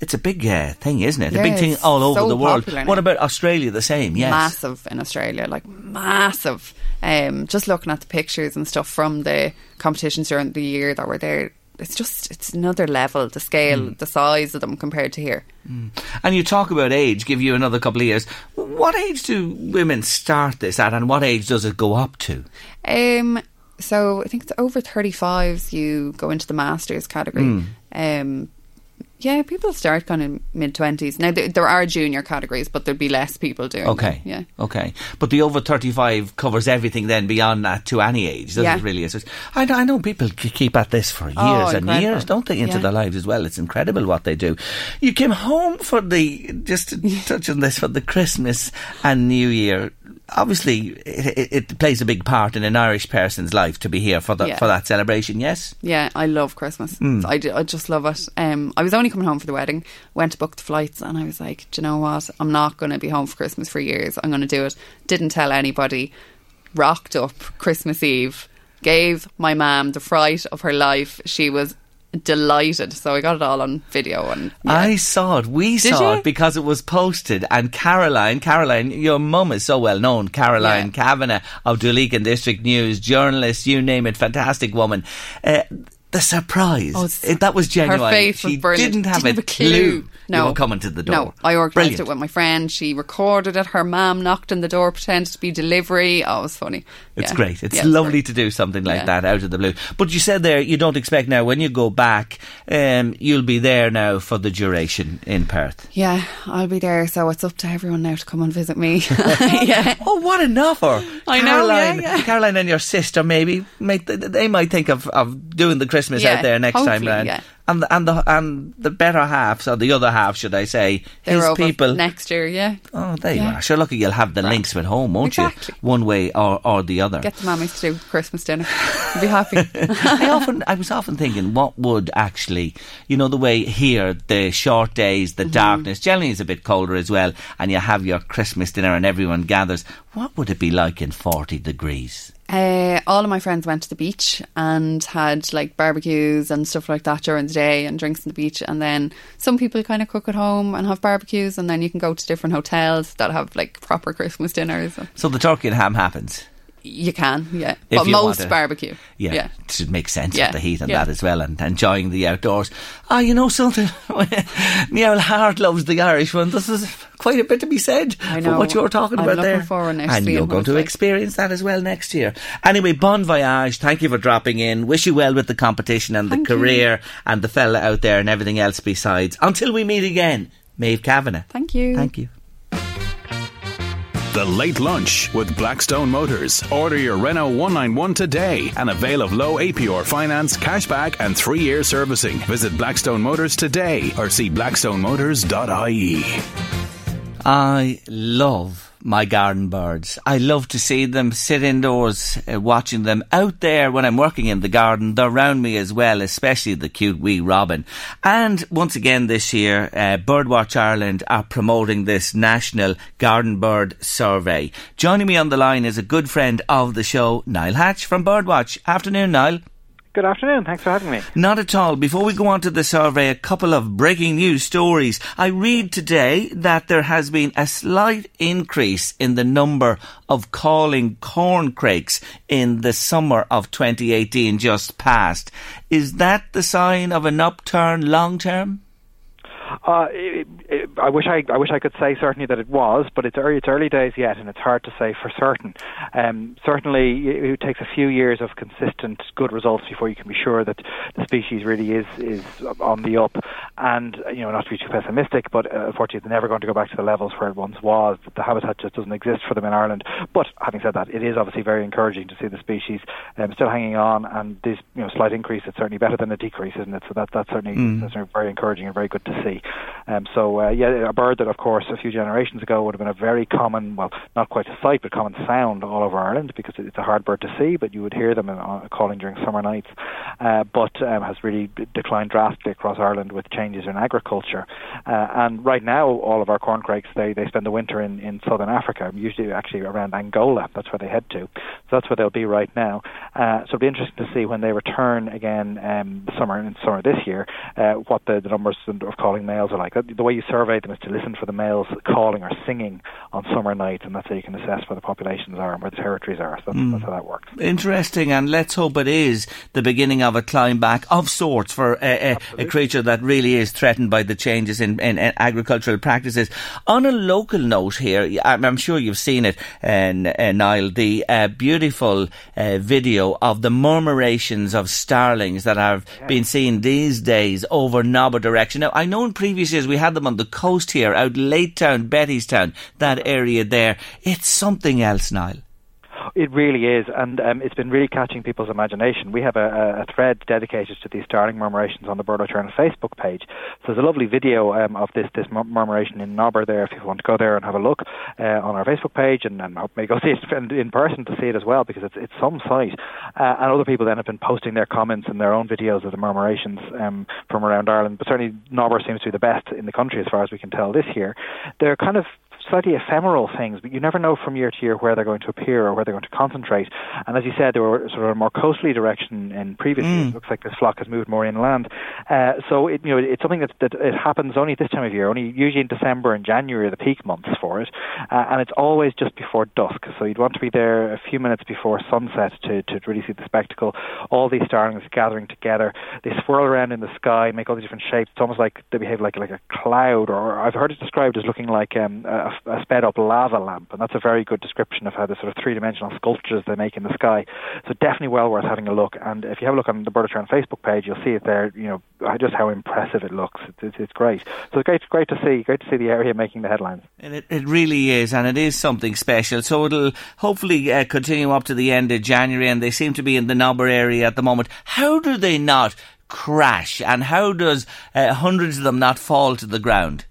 It's a big uh, thing, isn't it? a big thing all over
so
the world.
popular.
What about Australia? The same, yes.
Massive in Australia, like massive. Um, just looking at the pictures and stuff from the competitions during the year that were there, it's just it's another level. The scale,
Mm.
the size of them compared to here.
And you talk about age, give you another couple of years. What age do women start this at, and what age does it go up to?
Um, so I think it's over 35s you go into the masters category.
Mm.
Um, Yeah, people start kind of mid twenties. Now there, there are junior categories, but there'd be less people doing.
Okay.
them, Yeah.
Okay. But the over 35 covers everything then beyond that to any age, doesn't
Yeah.
it really? It's just- I, know- I know people keep at this for years
Oh,
and
incredible.
years, don't they, into
Yeah.
their lives as well. It's incredible what they do. You came home for the, just to touch on this, for the Christmas and New Year. Obviously, it, it, plays a big part in an Irish person's life to be here for, the,
Yeah.
for that celebration, yes?
Yeah, I love Christmas.
Mm.
I, do- I just love it. Um, I was only coming home for the wedding, went to book the flights, and I was like, do you know what? I'm not going to be home for Christmas for years. I'm going to do it. Didn't tell anybody. Rocked up Christmas Eve. Gave my mum the fright of her life. She was delighted. So I got it all on video. And yeah.
I saw it. We
Did
saw
you?
it because it was posted. And Caroline, Caroline, your mum is so well known. Caroline Kavanagh of Duleek and District News, journalist, you name it, fantastic woman. Uh, the surprise.
Oh,
It- that was genuine.
Her face was
she
brilliant.
didn't have
Didn't
a clue.
No,
You were coming to the door.
No, I organised
Brilliant.
it with my friend. She recorded it. Her mum knocked on the door, pretended to be delivery. Oh, it was funny.
It's
Yeah.
great. It's
Yeah,
lovely
great.
to do something like
Yeah.
that out of the blue. But you said there you don't expect now when you go back, um, you'll be there now for the duration in Perth.
Yeah, I'll be there. So it's up to everyone now to come and visit me. yeah.
Oh, what an offer!
I know,
Caroline,
yeah.
Caroline and your sister maybe make they might think of, of doing the Christmas
Yeah,
out there next time round.
yeah.
And the, and the and the better halves or the other half, should I say,
They're
his people.
next year. Yeah,
oh, there
Yeah.
you are. Sure, lucky you'll have the links with home, won't
Exactly.
you? One way or, or the other.
get the mammies to do Christmas dinner. You'll be happy.
I often, I was often thinking, what would actually, you know, the way here, the short days,
Mm-hmm.
the darkness, generally is a bit colder as well, and you have your Christmas dinner and everyone gathers. What would it be like in 40 degrees?
Uh, all of my friends went to the beach and had like barbecues and stuff like that during the day and drinks on the beach. And then some people kind of cook at home and have barbecues, and then you can go to different hotels that have like proper Christmas dinners.
So the turkey and ham happens.
You can, yeah,
If
but most
to-
barbecue,
Yeah,
yeah.
it should make sense
Yeah,
with the heat and
yeah.
that as well, and enjoying the outdoors. Ah, you know something? Niall Hart loves the Irish one. This is quite a bit to be said
I
for
know.
what you're talking
I'm
about there.
forward now to
and you're going to
like.
experience that as well next year. Anyway, bon voyage. Thank you for dropping in. Wish you well with the competition and the
Thank you.
career and the fella out there and everything else besides. Until we meet again, Maeve Kavanagh.
Thank you.
Thank you.
The Late Lunch with Blackstone Motors. Order your Renault 191 today and avail of low APR finance, cashback, and three year servicing. Visit Blackstone Motors today or see blackstonemotors.ie.
I love my garden birds. I love to see them sit indoors, uh, watching them out there when I'm working in the garden. They're around me as well, especially the cute wee robin. And once again this year, uh, Birdwatch Ireland are promoting this national garden bird survey. Joining me on the line is a good friend of the show, Niall Hatch from Birdwatch. Afternoon, Niall.
Good afternoon. Thanks for having me.
Not at all. Before we go on to the survey, a couple of breaking news stories. I read today that there has been a slight increase in the number of calling corn crakes in the summer of 2018 just past. Is that the sign of an upturn long term?
Uh, it, I wish I, I wish I could say certainly that it was, but it's early, it's early days yet, and it's hard to say for certain. Um, certainly, it, it takes a few years of consistent good results before you can be sure that the species really is is on the up. And you know, not to be too pessimistic, but uh, unfortunately, they're never going to go back to the levels where it once was. The habitat just doesn't exist for them in Ireland. But having said that, it is obviously very encouraging to see the species um, still hanging on, and this you know slight increase. is certainly better than a decrease, isn't it? So that that's certainly,
Mm.
that's certainly very encouraging and very good to see. Um, so uh, yeah, a bird that of course a few generations ago would have been a very common, well, not quite a sight, but common sound all over Ireland because it's a hard bird to see, but you would hear them in, calling during summer nights. Uh, but um, has really declined drastically across Ireland with changes in agriculture. Uh, and right now, all of our corn crakes they, they spend the winter in, in southern Africa, usually actually around Angola. That's where they head to. So that's where they'll be right now. Uh, so it'll be interesting to see when they return again um, summer in summer this year uh, what the, the numbers of calling calling males are like. The way you survey them is to listen for the males calling or singing on summer nights, and that's how you can assess where the populations are and where the territories are. So that's, mm. that's how that works.
Interesting, and let's hope it is the beginning of a climb back of sorts for a, a, a creature that really is threatened by the changes in, in, in, agricultural practices. On a local note here, I'm, sure you've seen it, uh, uh, Niall, the uh, beautiful uh, video of the murmurations of starlings that have yeah. been seen these days over Nobber direction. Now, I know in previous years we had them on the coast here, out Laytown, Bettystown, that area there. It's something else, Niall.
It really is, and um, it's been really catching people's imagination. We have a, a, thread dedicated to these starling murmurations on the Birdwatch Ireland Facebook page. So there's a lovely video um, of this this murmuration in Nobber there. If you want to go there and have a look uh, on our Facebook page, and, and maybe go see it in person to see it as well, because it's it's some sight. Uh, and other people then have been posting their comments and their own videos of the murmurations um, from around Ireland. But certainly Nobber seems to be the best in the country as far as we can tell this year. They're kind of slightly ephemeral things, but you never know from year to year where they're going to appear or where they're going to concentrate. And as you said, they were sort of a more coastly direction in previous mm. years. It looks like this flock has moved more inland. Uh, so it, you know, it's something that, that it happens only this time of year, only usually in December and January are the peak months for it, uh, and it's always just before dusk. So you'd want to be there a few minutes before sunset to, to really see the spectacle. All these starlings gathering together, they swirl around in the sky, make all these different shapes. It's almost like they behave like like a cloud, or I've heard it described as looking like um, a, a sped up lava lamp, and that's a very good description of how the sort of three dimensional sculptures they make in the sky. So definitely well worth having a look. And if you have a look on the Birdwatch Ireland Facebook page, you'll see it there. You know just how impressive it looks. It's, it's, it's great. So it's great, great to see, great to see the area making the headlines.
And it, it really is, and it is something special. So it'll hopefully uh, continue up to the end of January, and they seem to be in the Nobber area at the moment. How do they not? crash and how does uh, hundreds of them not fall to the ground?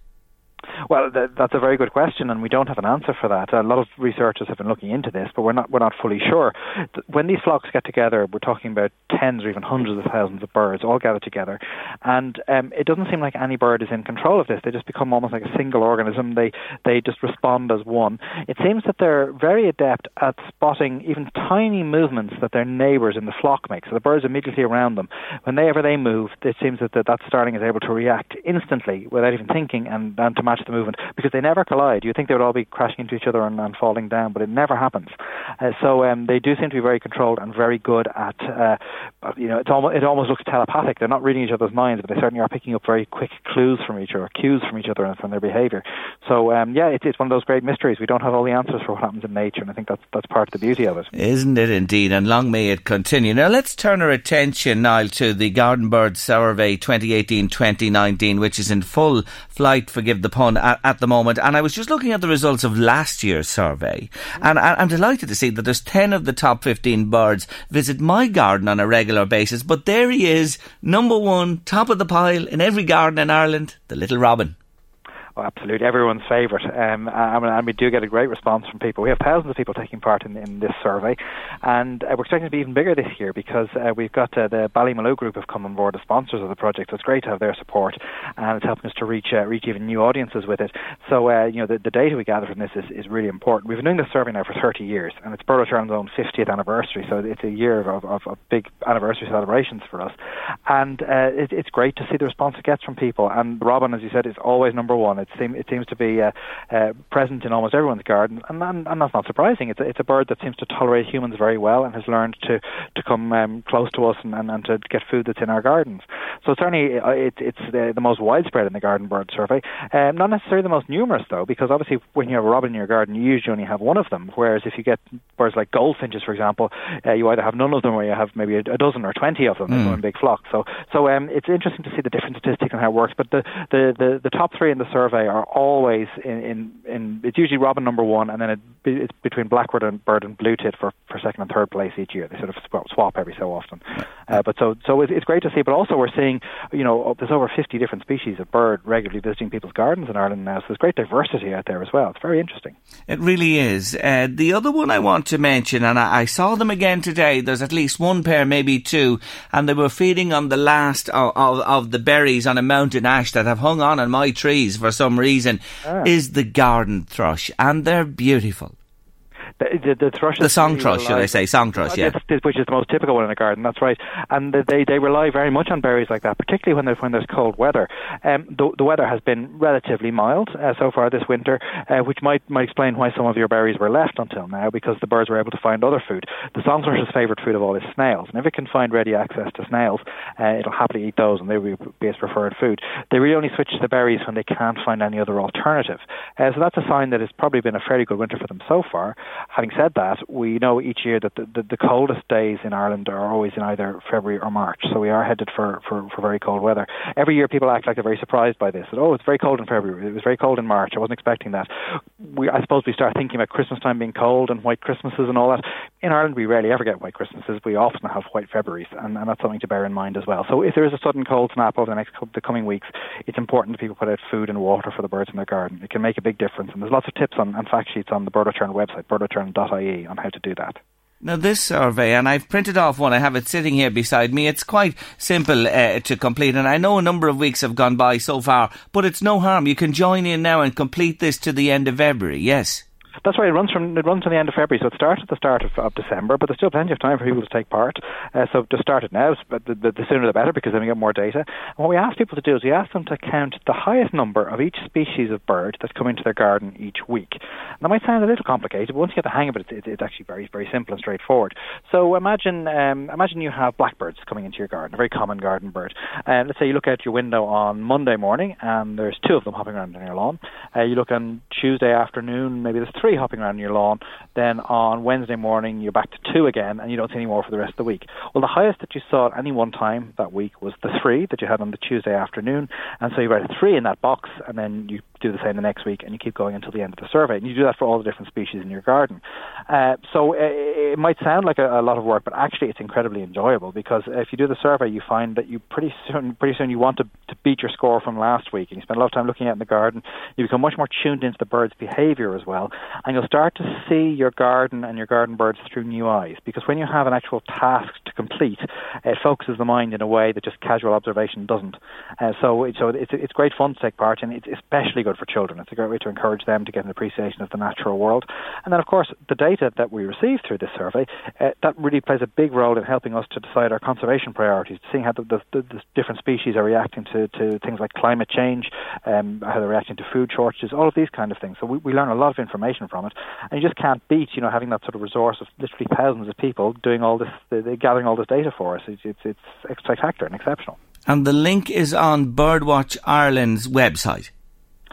Well, th- that's a very good question, and we don't have an answer for that. A lot of researchers have been looking into this, but we're not we're not fully sure. When these flocks get together, we're talking about tens or even hundreds of thousands of birds all gathered together, and um, it doesn't seem like any bird is in control of this. They just become almost like a single organism. They they just respond as one. It seems that they're very adept at spotting even tiny movements that their neighbours in the flock make. So the birds immediately around them, whenever they move, it seems that that, that starling is able to react instantly without even thinking and, and to match the movement because they never collide. You think they would all be crashing into each other and, and falling down, but it never happens. Uh, so um, they do seem to be very controlled and very good at, uh, you know, almost, it almost looks telepathic. They're not reading each other's minds, but they certainly are picking up very quick clues from each other, cues from each other and from their behaviour. So um, yeah, it, it's one of those great mysteries. We don't have all the answers for what happens in nature, and I think that's that's part of the beauty of it.
Isn't it indeed? And long may it continue. Now let's turn our attention, Niall, to the Garden Bird Survey 2018-2019, which is in full flight. Forgive the pun at, at the moment. And I was just looking at the results of last year's survey, and I'm delighted to see that there's 10 of the top 15 birds visit my garden on a regular basis. But there he is, number one, top of the pile in every garden in Ireland, the little robin.
Absolutely, everyone's favourite. Um, and we do get a great response from people. We have thousands of people taking part in, in this survey, and uh, we're expecting to be even bigger this year because uh, we've got uh, the Ballymaloe Group have come on board as sponsors of the project. So it's great to have their support, and it's helping us to reach uh, reach even new audiences with it. So uh, you know the, the data we gather from this is, is really important. We've been doing this survey now for 30 years, and it's Return's own 50th anniversary. So it's a year of, of, of big anniversary celebrations for us, and uh, it, it's great to see the response it gets from people. And Robin, as you said, is always number one. It, seem, it seems to be uh, uh, present in almost everyone's garden, and, and, and that's not surprising. It's a, it's a bird that seems to tolerate humans very well and has learned to to come um, close to us and, and, and to get food that's in our gardens. So certainly uh, it, it's the, the most widespread in the garden bird survey. Um, not necessarily the most numerous though, because obviously when you have a robin in your garden, you usually only have one of them. Whereas if you get birds like goldfinches, for example, uh, you either have none of them or you have maybe a, a dozen or twenty of them mm. in one big flock. So so um, it's interesting to see the different statistics and how it works. But the, the, the, the top three in the survey are always in, in, in it's usually robin number one, and then it, it's between blackbird and bird and blue tit for, for second and third place each year. They sort of swap every so often. Uh, but so so it's, great to see. But also we're seeing you know there's over 50 different species of bird regularly visiting people's gardens in Ireland now. So there's great diversity out there as well. It's very interesting.
It really is. Uh, the other one I want to mention, and I, I saw them again today. There's at least one pair, maybe two, and they were feeding on the last of, of, of the berries on a mountain ash that have hung on on my trees for some reason. Ah. Is the garden thrush, and they're beautiful.
The, the, the thrush.
The song thrush, should I say? Song thrush, yeah.
which is the most typical one in a garden. That's right. And they they rely very much on berries like that, particularly when there's when there's cold weather. Um, the, the weather has been relatively mild uh, so far this winter, uh, which might might explain why some of your berries were left until now because the birds were able to find other food. The song thrush's favourite food of all is snails, and if it can find ready access to snails, uh, it'll happily eat those, and they will be its preferred food. They really only switch to the berries when they can't find any other alternative. Uh, so that's a sign that it's probably been a fairly good winter for them so far. Having said that, we know each year that the, the, the, coldest days in Ireland are always in either February or March. So we are headed for, for, for very cold weather. Every year people act like they're very surprised by this. That, oh, it's very cold in February. It was very cold in March. I wasn't expecting that. We, I suppose we start thinking about Christmas time being cold and white Christmases and all that. In Ireland, we rarely ever get white Christmases. We often have white Februaries, and, and that's something to bear in mind as well. So if there is a sudden cold snap over the next the coming weeks, it's important that people put out food and water for the birds in their garden. It can make a big difference, and there's lots of tips on, and fact sheets on the Birdwatch Ireland website, on how to do that.
Now, this survey, and I've printed off one, I have it sitting here beside me. It's quite simple uh, to complete, and I know a number of weeks have gone by so far, but it's no harm. You can join in now and complete this to the end of February, yes?
That's right. It runs from it runs to the end of February, so it starts at the start of, of December. But there's still plenty of time for people to take part. Uh, so to start it now, the, the, the, sooner the better, because then we get more data. And what we ask people to do is we ask them to count the highest number of each species of bird that come into their garden each week. And that might sound a little complicated, but once you get the hang of it, it's, it's actually very very simple and straightforward. So imagine um, imagine you have blackbirds coming into your garden, a very common garden bird. Uh, let's say you look out your window on Monday morning, and there's two of them hopping around in your lawn. Uh, you look on Tuesday afternoon, maybe there's three hopping around your lawn. Then on Wednesday morning, you're back to two again, and you don't see any more for the rest of the week. Well, the highest that you saw at any one time that week was the three that you had on the Tuesday afternoon, and so you write a three in that box, and then you do the same the next week, and you keep going until the end of the survey. And you do that for all the different species in your garden. Uh, so it, uh, it might sound like a, a, lot of work, but actually it's incredibly enjoyable because if you do the survey, you find that you pretty soon, pretty soon you want to, to beat your score from last week, and you spend a lot of time looking at in the garden. You become much more tuned into the bird's behaviour as well, and you'll start to see your garden and your garden birds through new eyes. Because when you have an actual task to complete, it focuses the mind in a way that just casual observation doesn't. Uh, so, so it's it's great fun to take part, and it's especially good for children. It's a great way to encourage them to get an appreciation of the natural world. And then, of course, the data that we receive through this survey uh, that really plays a big role in helping us to decide our conservation priorities, seeing how the, the, the, the different species are reacting to, to things like climate change, um, how they're reacting to food shortages, all of these kind of things. So we, we learn a lot of information from it, and you just can't beat, you know, having that sort of resource of literally thousands of people doing all this, they're gathering all this data for us. It's, it's, it's spectacular and exceptional.
And the link is on Birdwatch Ireland's website.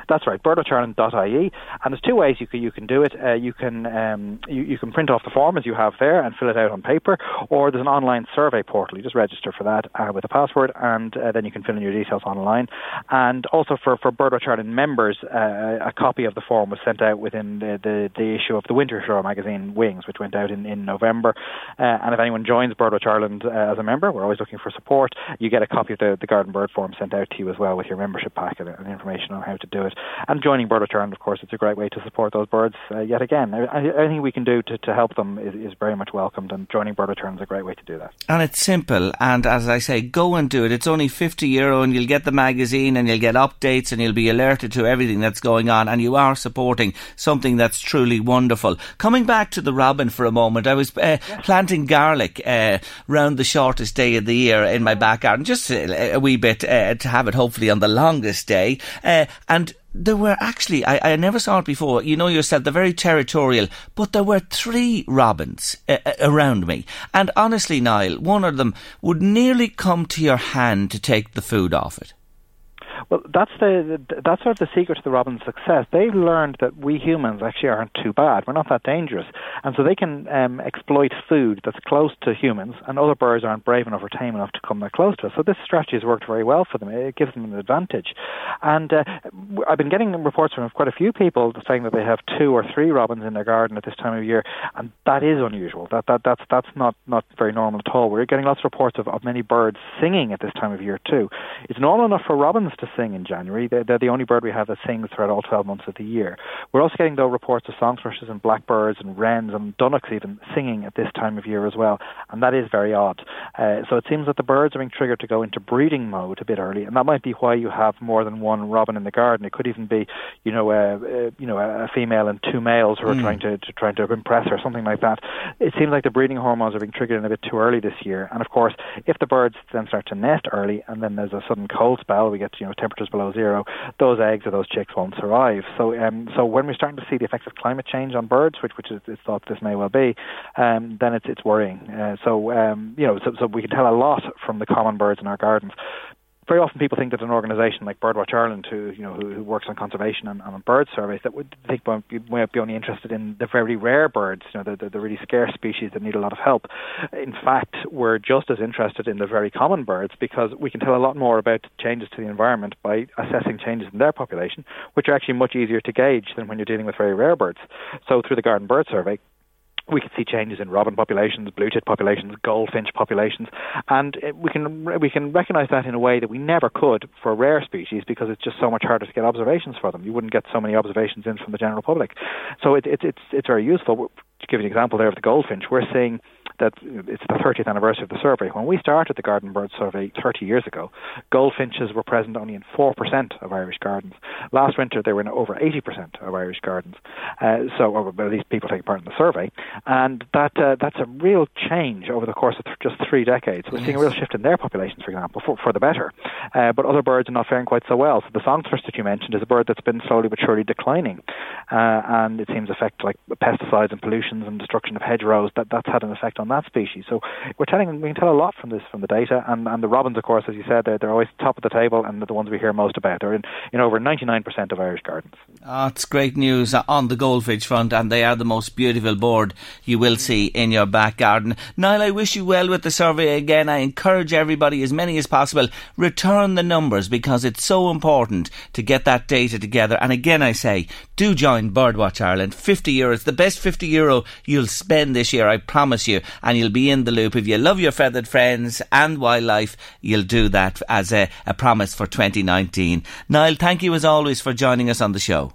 That's right, birdwatchireland.ie. And there's two ways you can, you can do it. Uh, you can um, you, you can print off the form as you have there and fill it out on paper, or there's an online survey portal. You just register for that uh, with a password, and uh, then you can fill in your details online. And also for for Birdwatch Ireland members, uh, a copy of the form was sent out within the, the, the issue of the Winter Show magazine Wings, which went out in in November. Uh, and if anyone joins Birdwatch Ireland uh, as a member, we're always looking for support. You get a copy of the, the garden bird form sent out to you as well with your membership pack and, and information on how to do it. And joining Birdwatch Ireland, of course, it's a great way to support those birds uh, yet again. Anything we can do to, to help them is, is very much welcomed, and joining Birdwatch Ireland is a great way to do that.
And it's simple, and as I say, go and do it. It's only 50 euro, and you'll get the magazine, and you'll get updates, and you'll be alerted to everything that's going on, and you are supporting something that's truly wonderful. Coming back to the robin for a moment, I was uh, yeah. planting garlic uh, round the shortest day of the year in my back garden, just a, a wee bit uh, to have it hopefully on the longest day, uh, and there were actually, I, I never saw it before. You know yourself, they're very territorial, but there were three robins uh, uh, around me. And honestly, Niall, one of them would nearly come to your hand to take the food off it.
Well, that's the, the that's sort of the secret to the robin's success. They've learned that we humans actually aren't too bad. We're not that dangerous, and so they can um, exploit food that's close to humans, and other birds aren't brave enough or tame enough to come that close to us. So this strategy has worked very well for them. It gives them an advantage, and uh, I've been getting reports from quite a few people saying that they have two or three robins in their garden at this time of year, and that is unusual. That that that's that's not not very normal at all. We're getting lots of reports of, of many birds singing at this time of year too. It's normal enough for robins to to sing in January. They're, they're the only bird we have that sings throughout all 12 months of the year. We're also getting, though, reports of song thrushes and blackbirds and wrens and dunnocks even singing at this time of year as well, and that is very odd. Uh, so it seems that the birds are being triggered to go into breeding mode a bit early, and that might be why you have more than one robin in the garden. It could even be, you know, a, a you know a female and two males who are mm. trying to, to trying to impress her, or something like that. It seems like the breeding hormones are being triggered in a bit too early this year, and of course, if the birds then start to nest early, and then there's a sudden cold spell, we get you know temperatures below zero, those eggs or those chicks won't survive. So, um, so when we're starting to see the effects of climate change on birds, which which is it's thought this may well be, um, then it's it's worrying. Uh, so um, you know, so, so we can tell a lot from the common birds in our gardens very often people think that an organisation like Birdwatch Ireland, who you know who, who works on conservation and, and on bird surveys, that would think might be, only interested in the very rare birds, you know, the, the, the really scarce species that need a lot of help. In fact, we're just as interested in the very common birds because we can tell a lot more about changes to the environment by assessing changes in their population, which are actually much easier to gauge than when you're dealing with very rare birds. So through the Garden Bird Survey, we can see changes in robin populations, blue tit populations, goldfinch populations, and we can we can recognise that in a way that we never could for rare species because it's just so much harder to get observations for them. You wouldn't get so many observations in from the general public, so it, it, it's it's very useful. To give you an example there of the goldfinch, we're seeing that it's the 30th anniversary of the survey. When we started the Garden Bird Survey 30 years ago, goldfinches were present only in 4% of Irish gardens. Last winter, they were in over 80% of Irish gardens. Uh, so, or at least people taking part in the survey. And that uh, that's a real change over the course of th- just three decades. We're yes. seeing a real shift in their populations, for example, for, for the better. Uh, but other birds are not faring quite so well. So the songthrush that you mentioned is a bird that's been slowly but surely declining. Uh, and it seems affect like pesticides and pollutions and destruction of hedgerows, that, that's had an effect on that species. So we're telling we can tell a lot from this from the data, and, and the robins, of course, as you said, they're, they're always top of the table, and the ones we hear most about. They're in, in over 99% of Irish gardens.
Oh, it's great news on the goldfinch front, and they are the most beautiful board you will see in your back garden. Niall, I wish you well with the survey again. I encourage everybody, as many as possible, return the numbers because it's so important to get that data together. And again, I say, do join Birdwatch Ireland. 50 euro, the best 50 euro you'll spend this year, I promise you. And you'll be in the loop. If you love your feathered friends and wildlife, you'll do that as a, a promise for 2019. Niall, thank you as always for joining us on the show.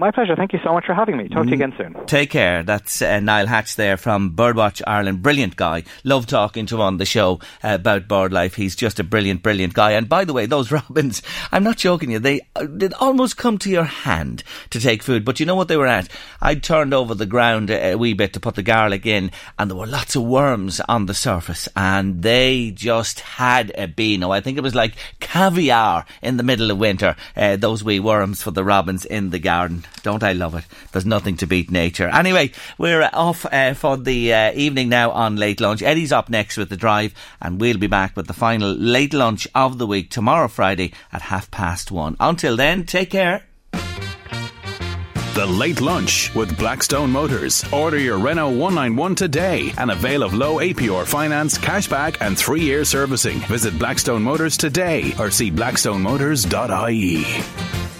My pleasure. Thank you so much for having me. Talk to you again soon.
Take care. That's uh, Niall Hatch there from Birdwatch Ireland. Brilliant guy. Love talking to him on the show uh, about bird life. He's just a brilliant, brilliant guy. And by the way, those robins, I'm not joking you, they uh, did almost come to your hand to take food. But you know what they were at? I turned over the ground a, a wee bit to put the garlic in, and there were lots of worms on the surface, and they just had a beano. I think it was like caviar in the middle of winter. Uh, those wee worms for the robins in the garden. Don't I love it? There's nothing to beat nature. Anyway, we're off uh, for the uh, evening now on Late Lunch. Eddie's up next with the drive, and we'll be back with the final Late Lunch of the week tomorrow, Friday, at half past one. Until then, take care.
The Late Lunch with Blackstone Motors. Order your Renault 191 today and avail of low APR finance, cashback, and three year servicing. Visit Blackstone Motors today or see blackstonemotors.ie.